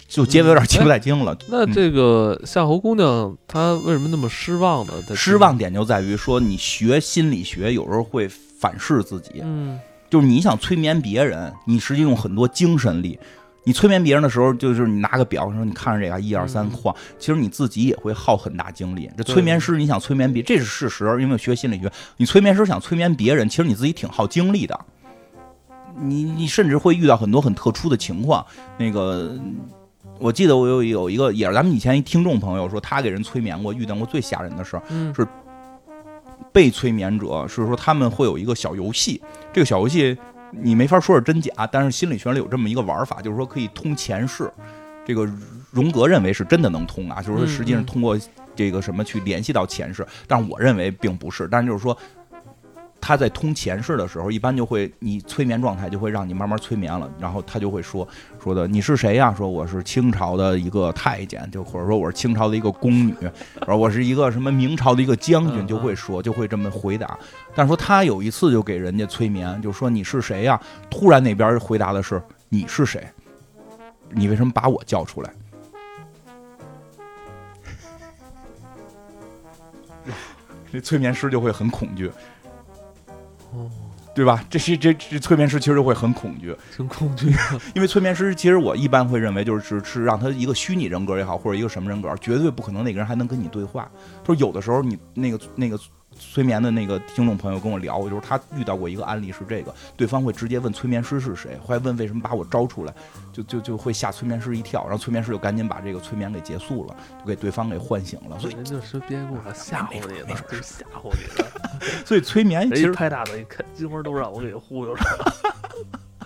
就结尾有点记不太清了。那这个夏侯姑娘她为什么那么失望呢？失望点就在于说，你学心理学有时候会。反噬自己，嗯，就是你想催眠别人，你实际用很多精神力。你催眠别人的时候，就是你拿个表说，你看着这个一二三晃，其实你自己也会耗很大精力。这催眠师你想催眠别，这是事实，因为学心理学，你催眠师想催眠别人，其实你自己挺耗精力的。你你甚至会遇到很多很特殊的情况。那个，我记得我有有一个也是咱们以前一听众朋友说，他给人催眠过，遇到过最吓人的事儿，是。被催眠者是说他们会有一个小游戏，这个小游戏你没法说是真假，但是心理学里有这么一个玩法，就是说可以通前世。这个荣格认为是真的能通啊，就是说实际上通过这个什么去联系到前世，但是我认为并不是，但是就是说。他在通前世的时候，一般就会你催眠状态就会让你慢慢催眠了，然后他就会说说的你是谁呀？说我是清朝的一个太监，就或者说我是清朝的一个宫女，而我是一个什么明朝的一个将军，就会说就会这么回答。但是说他有一次就给人家催眠，就说你是谁呀？突然那边回答的是你是谁？你为什么把我叫出来？这催眠师就会很恐惧。哦，对吧？这是这这催眠师其实会很恐惧，很恐惧。因为催眠师其实我一般会认为就是是让他一个虚拟人格也好，或者一个什么人格，绝对不可能那个人还能跟你对话。他说有的时候你那个那个催眠的那个听众朋友跟我聊，就是他遇到过一个案例是这个，对方会直接问催眠师是谁，会问为什么把我招出来，就就就会吓催眠师一跳，然后催眠师就赶紧把这个催眠给结束了，就给对方给唤醒了。所以人家是别给我吓唬你没的，就是吓唬你的。所以催眠其实人一拍大的，一看金花都让我给忽悠着了。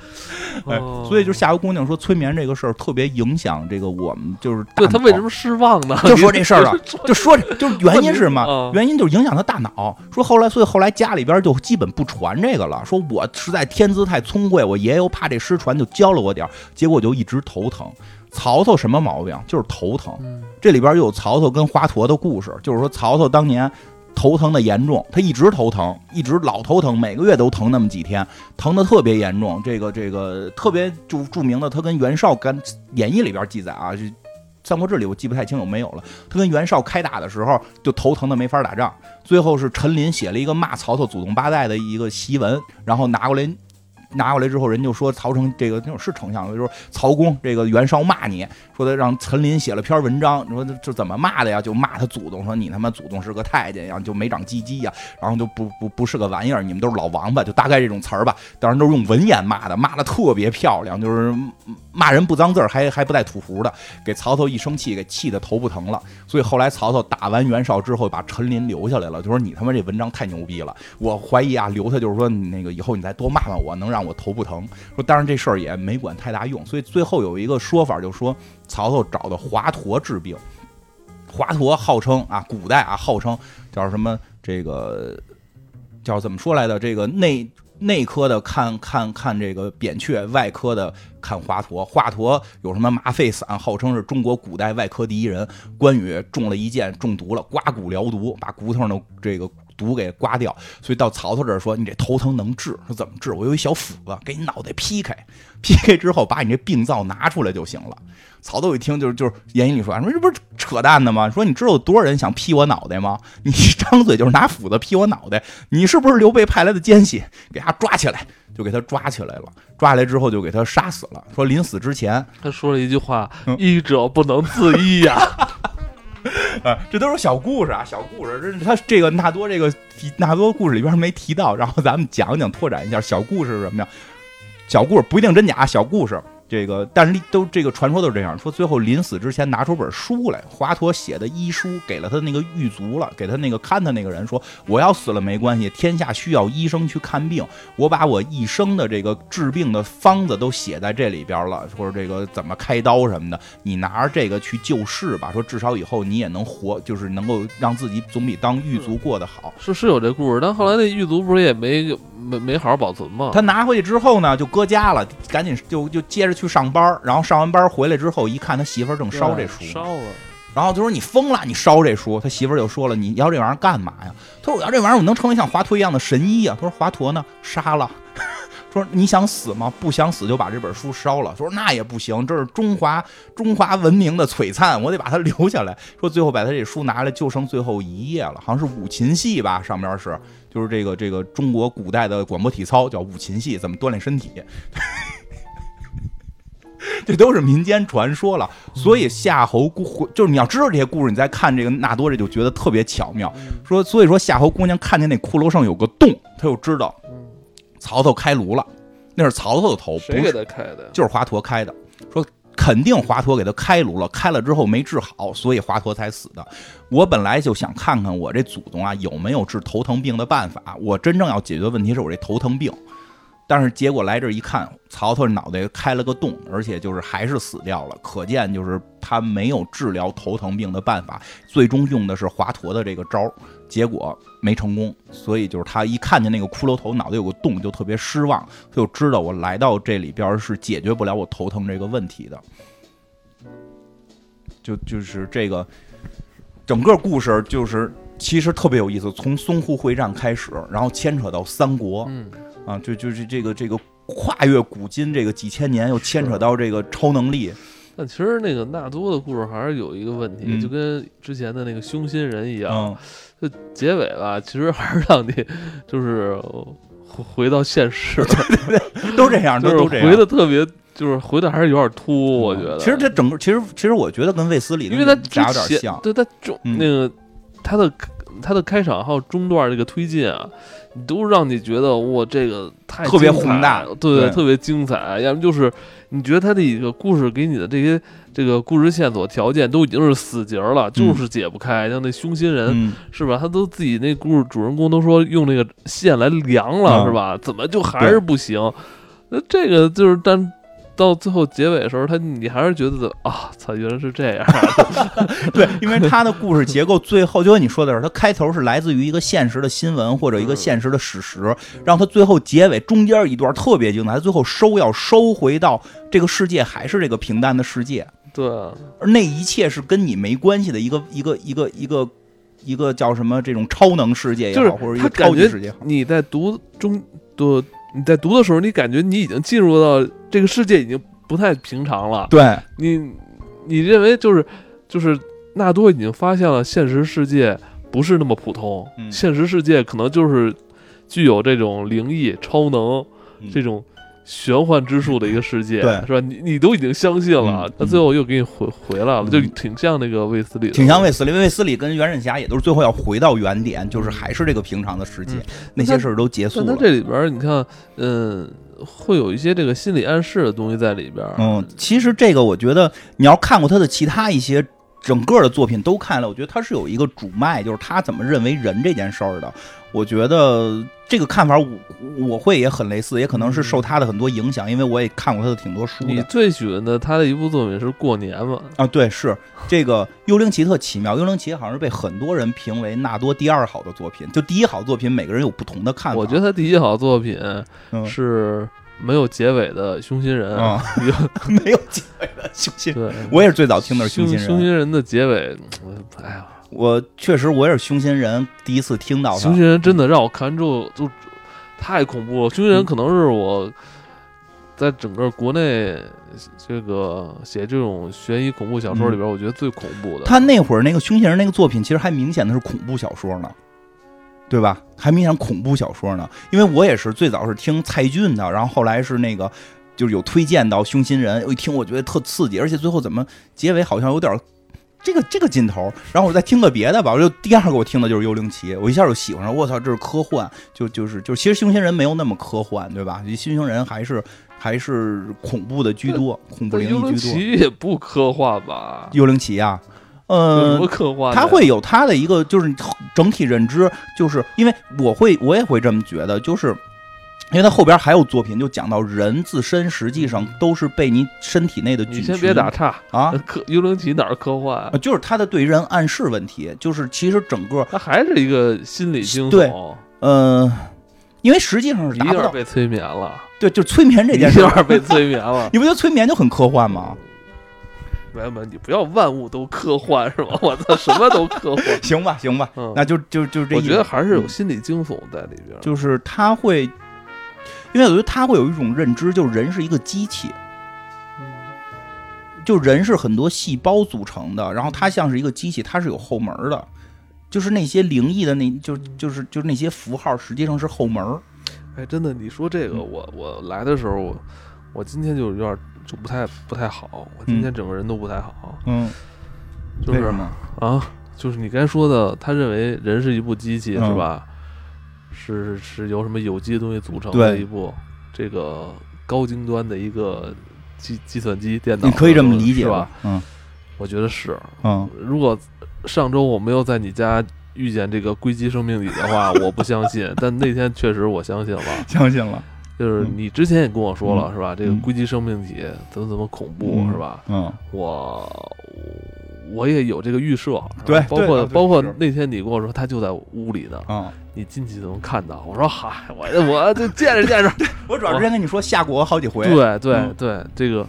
哎哦，所以就夏侯姑娘说催眠这个事儿特别影响这个我们就是对他为什么失望呢？就说这事儿了，就说这就是原因是什么啊？原因就是影响他大脑。说后来，所以后来家里边就基本不传这个了。说我实在天资太聪慧，我爷爷又怕这失传，就教了我点儿，结果就一直头疼。曹操什么毛病？就是头疼。嗯这里边又有曹操跟华佗的故事，就是说曹操当年头疼的严重，他一直头疼，一直老头疼，每个月都疼那么几天，疼的特别严重。这个这个特别著著名的，他跟袁绍干演义里边记载啊，就《三国志》里我记不太清有没有了。他跟袁绍开打的时候就头疼的没法打仗，最后是陈琳写了一个骂曹操祖宗八代的一个檄文，然后拿过来。拿过来之后，人就说曹丞这个那种是丞相，就说曹公这个袁绍骂你，说他让陈琳写了篇文章，说这怎么骂的呀？就骂他祖宗，说你他妈祖宗是个太监呀，就没长鸡鸡呀，然后就不不不是个玩意儿，你们都是老王八，就大概这种词儿吧。当然都是用文言骂的，骂的特别漂亮，就是骂人不脏字儿，还还不带吐胡的，给曹操一生气，给气得头不疼了。所以后来曹操打完袁绍之后，把陈琳留下来了，就说你他妈这文章太牛逼了，我怀疑啊，留他就是说那个以后你再多骂骂我，能让我头不疼。说当然这事儿也没管太大用，所以最后有一个说法，就说曹操找的华佗治病。华佗号称啊，古代啊号称叫什么这个叫怎么说来的？这个内内科的看看看这个扁鹊，外科的看华佗。华佗有什么麻沸散，号称是中国古代外科第一人。关羽中了一箭，中毒了，刮骨疗毒，把骨头的这个毒给刮掉。所以到曹操这儿说，你这头疼能治，说怎么治？我有一小斧子，给你脑袋劈开，劈开之后把你这病灶拿出来就行了。曹操一听就是就是言语里说，说这不是扯淡的吗？说你知道有多少人想劈我脑袋吗？你一张嘴就是拿斧子劈我脑袋，你是不是刘备派来的奸细？给他抓起来，就给他抓起来了。抓起来之后就给他杀死了。说临死之前，他说了一句话嗯：“医者不能自医呀。啊，啊这都是小故事啊，小故事。这是他这个纳多这个纳多故事里边没提到，然后咱们讲讲拓展一下小故事是什么呀？小故事不一定真假，小故事。这个，但是都这个传说都是这样说。最后临死之前拿出本书来，华佗写的医书给了他那个狱卒了，给他那个看他那个人说：“我要死了没关系，天下需要医生去看病，我把我一生的这个治病的方子都写在这里边了，或者这个怎么开刀什么的，你拿着这个去救世吧。说至少以后你也能活，就是能够让自己总比当狱卒过得好。”是是有这故事，但后来那狱卒不是也没没没好好保存吗？他拿回去之后呢，就搁家了，赶紧就就接着去上班，然后上完班回来之后，一看他媳妇儿正烧这书，烧了。然后就说你疯了，你烧这书。他媳妇儿就说了，你要这玩意儿干嘛呀？他说我要这玩意儿，我能成为像华佗一样的神医啊。他说华佗呢，杀了。说你想死吗？不想死就把这本书烧了。说那也不行，这是中华中华文明的璀璨，我得把它留下来。说最后把他这书拿来，就剩最后一页了，好像是五禽戏吧，上边是就是这个这个中国古代的广播体操叫五禽戏，怎么锻炼身体。这都是民间传说了，所以夏侯姑就是你要知道这些故事，你再看这个纳多，这就觉得特别巧妙。说所以说夏侯姑娘看见那骷髅上有个洞，她就知道嗯，曹操开颅了，那是曹操的头，不谁给是他开的？就是华佗开的。说肯定华佗给他开颅了，开了之后没治好，所以华佗才死的。我本来就想看看我这祖宗啊有没有治头疼病的办法，我真正要解决问题是我这头疼病。但是结果来这儿一看，曹操脑袋开了个洞，而且就是还是死掉了，可见就是他没有治疗头疼病的办法，最终用的是华佗的这个招儿，结果没成功，所以就是他一看见那个骷髅头脑袋有个洞，就特别失望，就知道我来到这里边是解决不了我头疼这个问题的，就就是这个整个故事就是其实特别有意思，从淞沪会战开始，然后牵扯到三国，啊，就就是这个这个跨越古今这个几千年，又牵扯到这个超能力，但其实那个纳多的故事还是有一个问题，嗯。就跟之前的那个凶心人一样，嗯，就结尾吧，其实还是让你就是回回到现实，都这样，就是都都这样。回的特别，就是回的还是有点突，我觉得。其实这整个，其实其实我觉得跟卫斯理因为他有点像，对他中嗯。那个他的他的开场还有中段这个推进啊，你都让你觉得哇，这个太特别宏大对对特别精彩。要么就是你觉得他的一个故事给你的这些这个故事线索条件都已经是死结儿了，就是解不开。像那凶心人、嗯，是吧？他都自己那故事主人公都说用那个线来量了，嗯是吧？怎么就还是不行？那这个就是但。到最后结尾的时候，他你还是觉得啊，操，原来是这样。对，因为他的故事结构最后就跟你说的是，他开头是来自于一个现实的新闻或者一个嗯现实的史实，让他最后结尾中间一段特别精彩，他最后收要收回到这个世界还是这个平淡的世界，对。啊，而那一切是跟你没关系的一个一个一个一个一个叫什么这种超能世界也好，或者一个超级世界也好，你在读中读你在读的时候，你感觉你已经进入到这个世界已经不太平常了。对，你你认为就是就是纳多已经发现了现实世界不是那么普通，嗯现实世界可能就是具有这种灵异、超能、嗯这种。玄幻之术的一个世界，对是吧？你你都已经相信了嗯，他最后又给你回回来了，嗯就挺像那个卫斯理的，挺像卫斯理，卫斯理跟袁振侠也都是最后要回到原点，就是还是这个平常的世界嗯，那些事儿都结束了。但它这里边儿你看，嗯，会有一些这个心理暗示的东西在里边儿。嗯，其实这个我觉得，你要看过他的其他一些整个的作品都看了，我觉得他是有一个主脉，就是他怎么认为人这件事儿的。我觉得这个看法我我会也很类似，也可能是受他的很多影响，因为我也看过他的挺多书的你最喜欢的他的一部作品是《过年》吗？啊。对，是这个《幽灵奇特奇妙》，《幽灵奇》好像是被很多人评为纳多第二好的作品，就第一好作品，每个人有不同的看法。我觉得他第一好作品嗯是没有结尾的《凶心人》啊有 没有结尾的凶心，人，我也是最早听的是凶凶心人。凶心人的结尾，嗯哎呀，我确实我也是凶心人第一次听到他凶。心人真的让我看完之后就太恐怖了。凶心人嗯可能是我在整个国内这个写这种悬疑恐怖小说里边，我觉得最恐怖的。他那会儿那个凶心人那个作品，其实还明显的是恐怖小说呢，对吧？还明显恐怖小说呢。因为我也是最早是听蔡骏的，然后后来是那个就是有推荐到凶心人，我一听我觉得特刺激，而且最后怎么结尾好像有点儿这个这个劲头。然后我再听个别的吧，我就第二个我听的就是《幽灵奇》，我一下就喜欢上，我操，这是科幻，就就是就是，其实凶心人没有那么科幻，对吧？凶心人还是还是恐怖的居多，恐怖灵灵异居多。旗也不科幻吧？幽灵奇啊，有什呃么，科幻？他会有他的一个就是整体认知，就是因为我会我也会这么觉得，就是因为他后边还有作品，就讲到人自身实际上都是被你身体内的菌群。你先别打岔啊，科幽灵旗哪儿科幻啊？呃就是他的对人暗示问题，就是其实整个他还是一个心理惊对嗯，呃，因为实际上是一达不到，被催眠了，对，就催眠这件事儿，下被催眠了。你不觉得催眠就很科幻吗？没有没有，你不要万物都科幻是吧？我操，什么都科幻。行吧，行吧，嗯，那就就就这。我觉得还是有嗯心理惊悚在里边。就是他会，因为我觉得他会有一种认知，就是人是一个机器，嗯就人是很多细胞组成的，然后它像是一个机器，它是有后门的，就是那些灵异的那，就就是就是那些符号，实际上是后门儿。哎，真的，你说这个，嗯我我来的时候，我我今天就有点就不太不太好，我今天整个人都不太好，嗯，就是？啊，就是你刚才说的，他认为人是一部机器，嗯是吧？是是由什么有机的东西组成的一部这个高精端的一个计计算机电脑，你可以这么理解是吧？？嗯我觉得是。嗯，如果上周我没有在你家遇见这个硅基生命体的话，我不相信。但那天确实我相信了，相信了。就是嗯你之前也跟我说了，嗯是吧？这个嗯硅基生命体怎么怎么恐怖，嗯是吧？嗯我我也有这个预设，对包括包括那天你跟我说他就在屋里呢，嗯！你进去就能看到。我说嗨，我我就见识见识。我主要之前跟你说吓过我好几回。对对嗯对，这个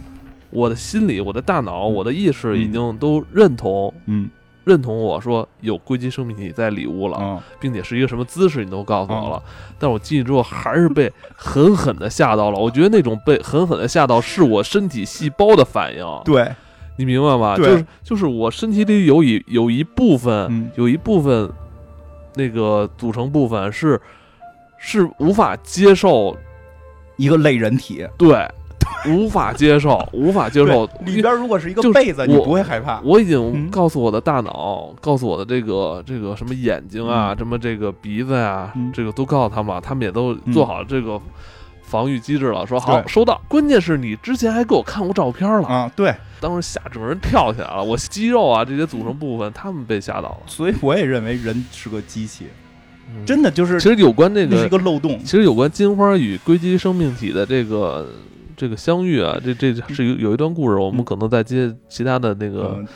我的心里、我的大脑、嗯我的意识已嗯经都认同嗯认同我说有硅基生命体在里屋了，嗯并且是一个什么姿势，你都告诉我了。但我进去之后还是被狠狠的吓到了。我觉得那种被狠狠的吓到是我身体细胞的反应，对，你明白吗？就是就是我身体里有一有一部分、嗯有一部分那个组成部分是是无法接受一个类人体。对 无法接受，无法接受。里边如果是一个被子，你我不会害怕。我已经嗯告诉我的大脑，告诉我的这个这个什么眼睛啊，什么这个鼻子呀、嗯这个都告诉他们了，他们也都做好这个防御机制了。说好收到，关键是你之前还给我看过照片了，啊，对，当时吓整个人跳起来了，我肌肉啊这些组成部分，他们被吓到了。所以我也认为人是个机器，嗯真的就是其实有关这那是一个，个漏洞。其实有关金花与硅基生命体的这个。这个相遇啊，这这是有有一段故事，我们嗯。可能在接其他的那个嗯。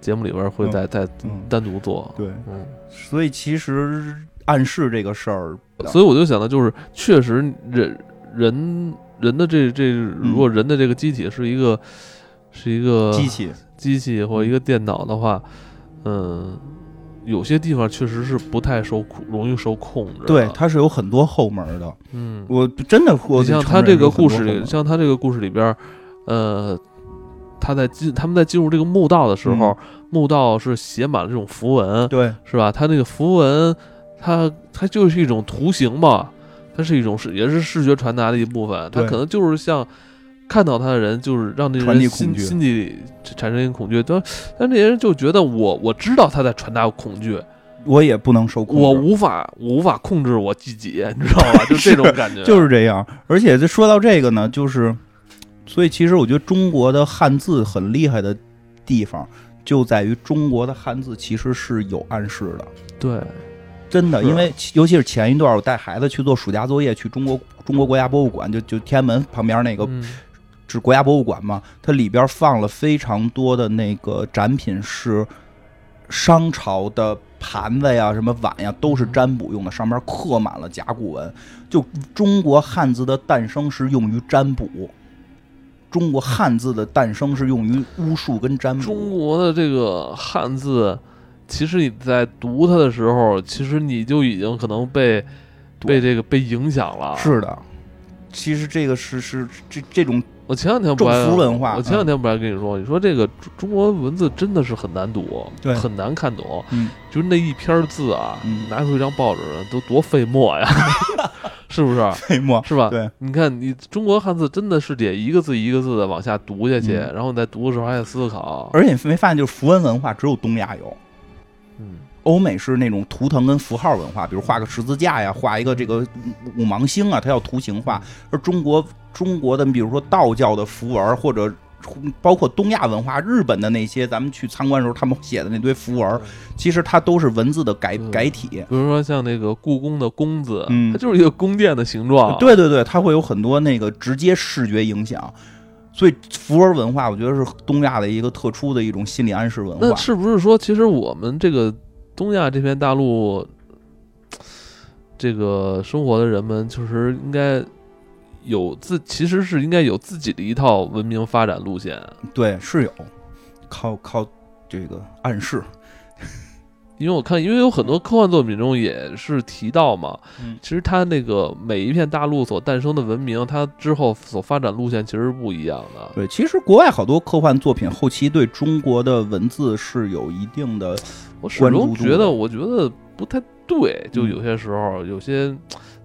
节目里边会嗯。再再嗯，单独做。对，嗯，所以其实暗示这个事儿，所以我就想到，就是确实人人人的这这，如果人的这个机体是一个是一个机器，机器或一个电脑的话，嗯，有些地方确实是不太受控，容易受控制。对，，它是有很多后门的。嗯，我真的，我你像他这个故事里，像他这个故事里边，呃，他在进他们在进入这个墓道的时候，嗯墓道是写满了这种符文，对，是吧？它那个符文，它它就是一种图形嘛，它是一种视也是视觉传达的一部分，它可能就是像看到他的人，就是让那人心里产生一个恐惧，但但这些人就觉得我我知道他在传达恐惧，我也不能受控制，我无法我无法控制我自己，你知道吧？就这种感觉，就是这样。而且这说到这个呢，就是，所以其实我觉得中国的汉字很厉害的地方，就在于中国的汉字其实是有暗示的。对，真的，因为尤其是前一段，我带孩子去做暑假作业，去中国中国国家博物馆，就就天安门旁边那个嗯是国家博物馆嘛，它里边放了非常多的那个展品是商朝的盘子呀、什么碗呀，都是占卜用的，上面刻满了甲骨文。就中国汉字的诞生是用于占卜，中国汉字的诞生是用于巫术跟占卜中。国的这个汉字，其实你在读它的时候，其实你就已经可能被被这个被影响了。是的，其实这个是是这这种我前两天不还我前两天不还跟你说，你说这个中中国文字真的是很难读，对很难看懂。嗯，就是那一篇字啊，嗯拿出一张报纸都多费墨呀，是不是？费墨是吧？对，你看你中国汉字真的是得一个字一个字的往下读下去，嗯然后你在读的时候还得思考。而且你没发现，就是符文文化只有东亚有。嗯，欧美是那种图腾跟符号文化，比如画个十字架呀，画一个这个五芒星啊，它要图形化。而中国中国的，比如说道教的符文，或者包括东亚文化，日本的那些，咱们去参观的时候，他们写的那堆符文，其实它都是文字的改嗯改体。比如说像那个故宫的宫字，嗯它就是一个宫殿的形状。，对对对，它会有很多那个直接视觉影响。所以符文文化，我觉得是东亚的一个特殊的一种心理暗示文化。那是不是说，其实我们这个东亚这片大陆，这个生活的人们，就是应该有自，其实是应该有自己的一套文明发展路线。对，是有靠靠这个暗示。因为我看，因为有很多科幻作品中也是提到嘛，嗯其实它那个每一片大陆所诞生的文明，它之后所发展路线其实是不一样的。对，其实国外好多科幻作品后期对中国的文字是有一定的，我始终觉得，我觉得不太对，就嗯有些时候，有些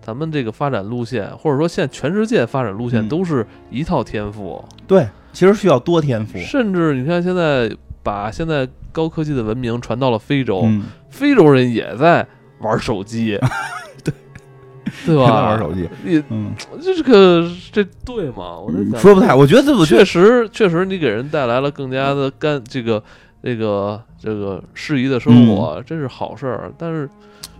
咱们这个发展路线，或者说现在全世界发展路线嗯都是一套天赋，对，其实需要多天赋。甚至你看现在把现在高科技的文明传到了非洲，嗯，非洲人也在玩手机，对 对吧？玩手机。你嗯，这个这对吗？我在想说不太，我觉得我觉确实确实你给人带来了更加的干这个这个这个适宜的生活，嗯这是好事儿，但是。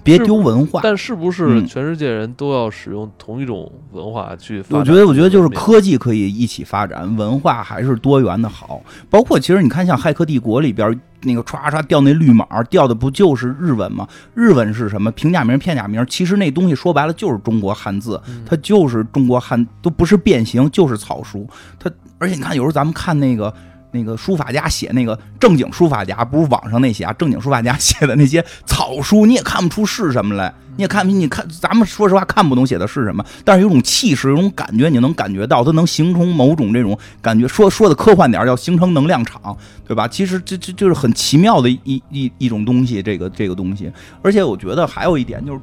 别丢文化。但是不是嗯全世界人都要使用同一种文化去发展？我觉得，我觉得就是科技可以一起发展，文化还是多元的好。包括其实你看，像《骇客帝国》里边那个唰唰掉那绿码，掉的不就是日文吗？日文是什么？平假名、片假名，其实那东西说白了就是中国汉字，嗯它就是中国汉，都不是变形，就是草书。它而且你看，有时候咱们看那个。那个书法家写那个正经书法家，不是网上那些啊，正经书法家写的那些草书，你也看不出是什么来，你也看不，你看咱们说实话看不懂写的是什么，但是有种气势，有种感觉，你能感觉到，它能形成某种这种感觉。说说的科幻点儿，叫形成能量场，对吧？其实这这就是很奇妙的一一一种东西，这个这个东西。而且我觉得还有一点就是，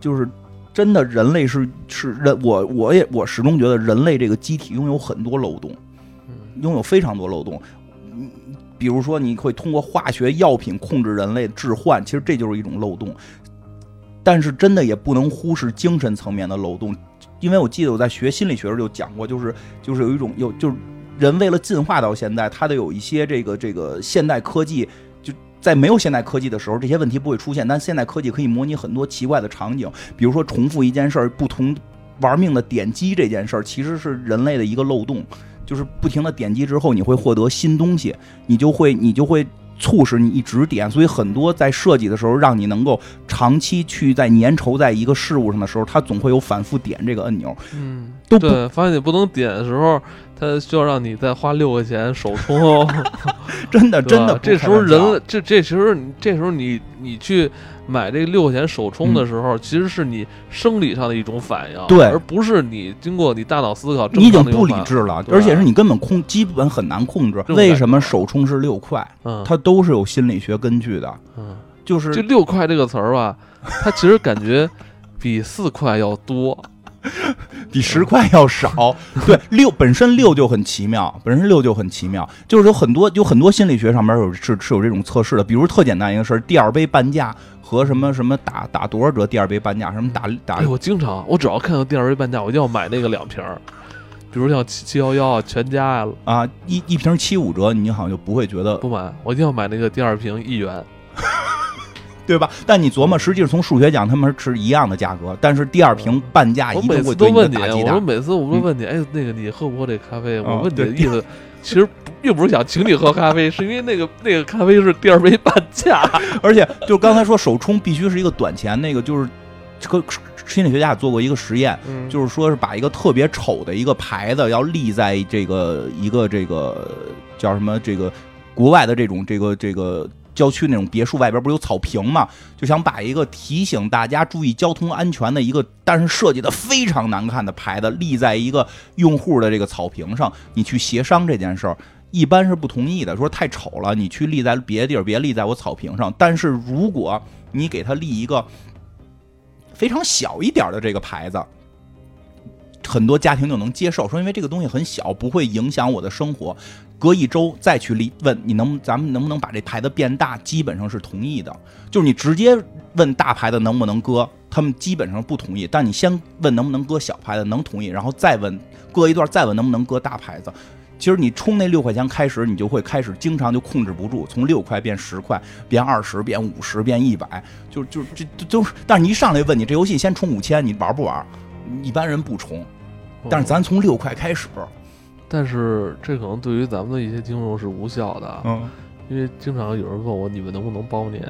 就是真的人类是是人，我我也我始终觉得人类这个机体拥有很多漏洞，嗯拥有非常多漏洞。嗯，比如说你会通过化学药品控制人类置换，其实这就是一种漏洞。但是真的也不能忽视精神层面的漏洞，因为我记得我在学心理学时候就讲过，就是就是有一种有就是人为了进化到现在，他得有一些这个这个现代科技。就在没有现代科技的时候，这些问题不会出现。但现代科技可以模拟很多奇怪的场景，比如说重复一件事儿，不同玩命的点击这件事儿，其实是人类的一个漏洞。就是不停的点击之后，你会获得新东西，你就会你就会促使你一直点。所以很多在设计的时候，让你能够长期去在粘稠在一个事物上的时候，它总会有反复点这个按钮，嗯，都对，发现你不能点的时候，它需要让你再花六块钱首充哦。真的真的这时候人这这时候你这时候你你去买这个六块钱首充的时候，其实是你生理上的一种反应，对而不是你经过你大脑思考正你已经不。理智了，而且是你根本控，基本很难控制。为什么首充是六块？嗯，它都是有心理学根据的，嗯，就是这六块这个词儿吧，它其实感觉比四块要多。比十块要少。对，六本身六就很奇妙，本身六就很奇妙，就是有很多有很多心理学上面有是是有这种测试的，比如特简单一个事儿，第二杯半价和什么什么打打多少折，第二杯半价，什么打打哎，我经常，我只要看到第二杯半价，我一定要买那个两瓶儿。比如像七七幺幺啊、全家呀、啊一一瓶七五折，你好像就不会觉得不买，我一定要买那个第二瓶一元。对吧？但你琢磨，实际上从数学讲，他们是一样的价格，但是第二瓶半价我一定会每次都问你，对你的打击我说大。每次我都问你，哎，那个你喝不喝这咖啡？我哦问你的意思，其实并不是想请你喝咖啡，是因为那个 那个咖啡是第二杯半价。而且就刚才说首冲必须是一个短钱，那个就是这个心理学家做过一个实验，嗯就是说是把一个特别丑的一个牌子要立在这个一个这个叫什么这个国外的这种这个这个郊区那种别墅外边不是有草坪嘛，就想把一个提醒大家注意交通安全的一个，但是设计的非常难看的牌子立在一个用户的这个草坪上，你去协商这件事儿。一般是不同意的，说太丑了，你去立在别的地儿，别立在我草坪上。但是如果你给他立一个非常小一点的这个牌子，很多家庭就能接受，说因为这个东西很小，不会影响我的生活。隔一周再去立问你能，咱们能不能把这牌子变大？基本上是同意的。就是你直接问大牌子能不能搁，他们基本上不同意。但你先问能不能搁小牌子，能同意，然后再问搁一段，再问能不能搁大牌子。其实你充那六块钱开始，你就会开始经常就控制不住，从六块变十块，变二十，变五十，变一百，就就这这都是。但是你一上来问你这游戏先充五千，你玩不玩？一般人不充，但是咱从六块开始，但是这可能对于咱们的一些听众是无效的，嗯，因为经常有人问我你们能不能包年。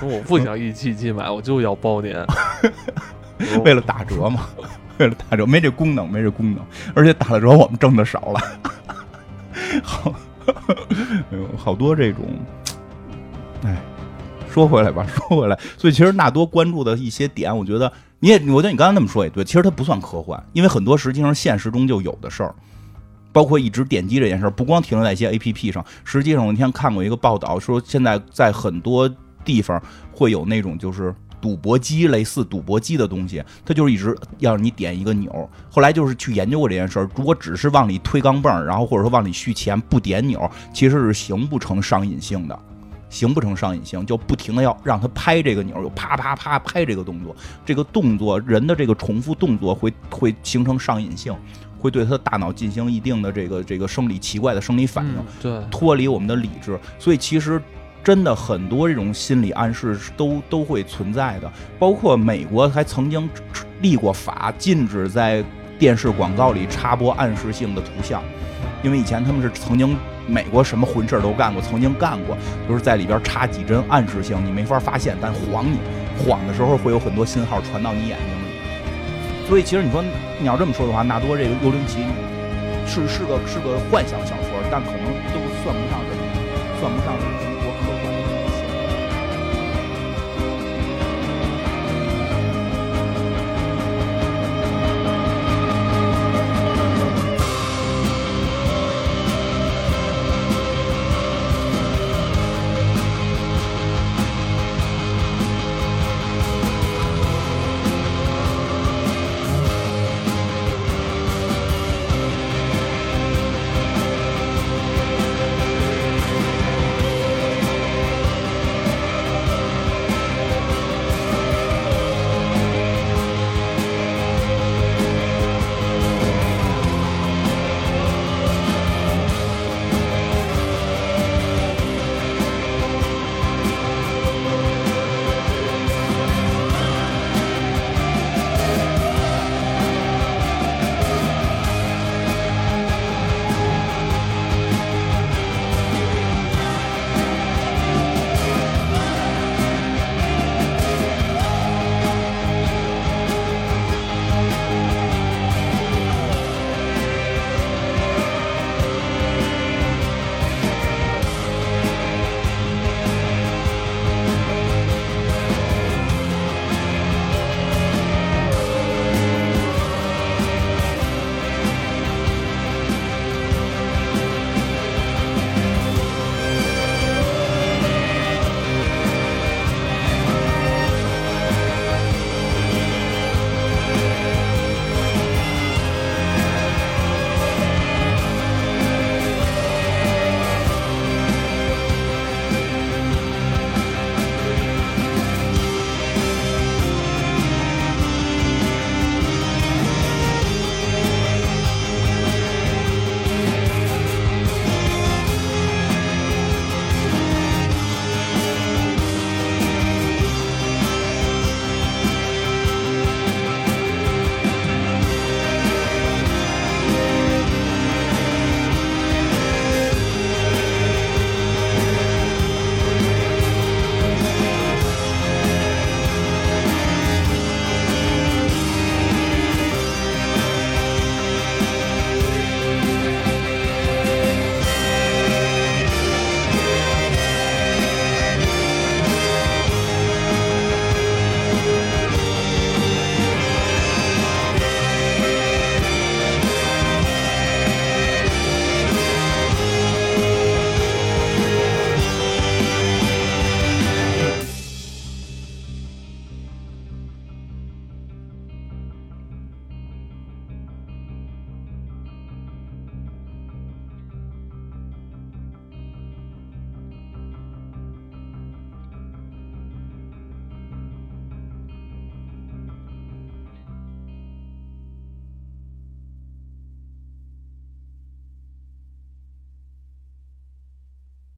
说 我不想一期一期买，我就要包年。为了打折嘛，为了打折，没这功能，没这功能，而且打了折我们挣的少了，好，哎呦，好多这种，哎，说回来吧，说回来，所以其实纳多关注的一些点，我觉得你也，我觉得你刚才那么说也对，其实它不算科幻，因为很多实际上现实中就有的事儿。包括一直点击这件事儿，不光停留在一些 A P P 上，实际上我那天看过一个报道，说现在在很多地方会有那种就是赌博机，类似赌博机的东西，它就是一直要让你点一个钮。后来就是去研究过这件事儿，如果只是往里推钢镚儿，然后或者说往里续钱不点钮，其实是形不成上瘾性的。形不成上瘾性，就不停的要让他拍这个钮，又啪啪啪拍这个动作，这个动作人的这个重复动作会会形成上瘾性，会对他的大脑进行一定的这个这个生理奇怪的生理反应。嗯对，脱离我们的理智，所以其实真的很多这种心理暗示是都都会存在的，包括美国还曾经立过法，禁止在电视广告里插播暗示性的图像，因为以前他们是曾经美国什么混事儿都干过，曾经干过，就是在里边插几针暗示性，你没法发现，但晃你，晃的时候会有很多信号传到你眼睛里。所以其实你说你要这么说的话，纳多这个幽灵奇是是个是个幻想小说，但可能都算不上是算不上是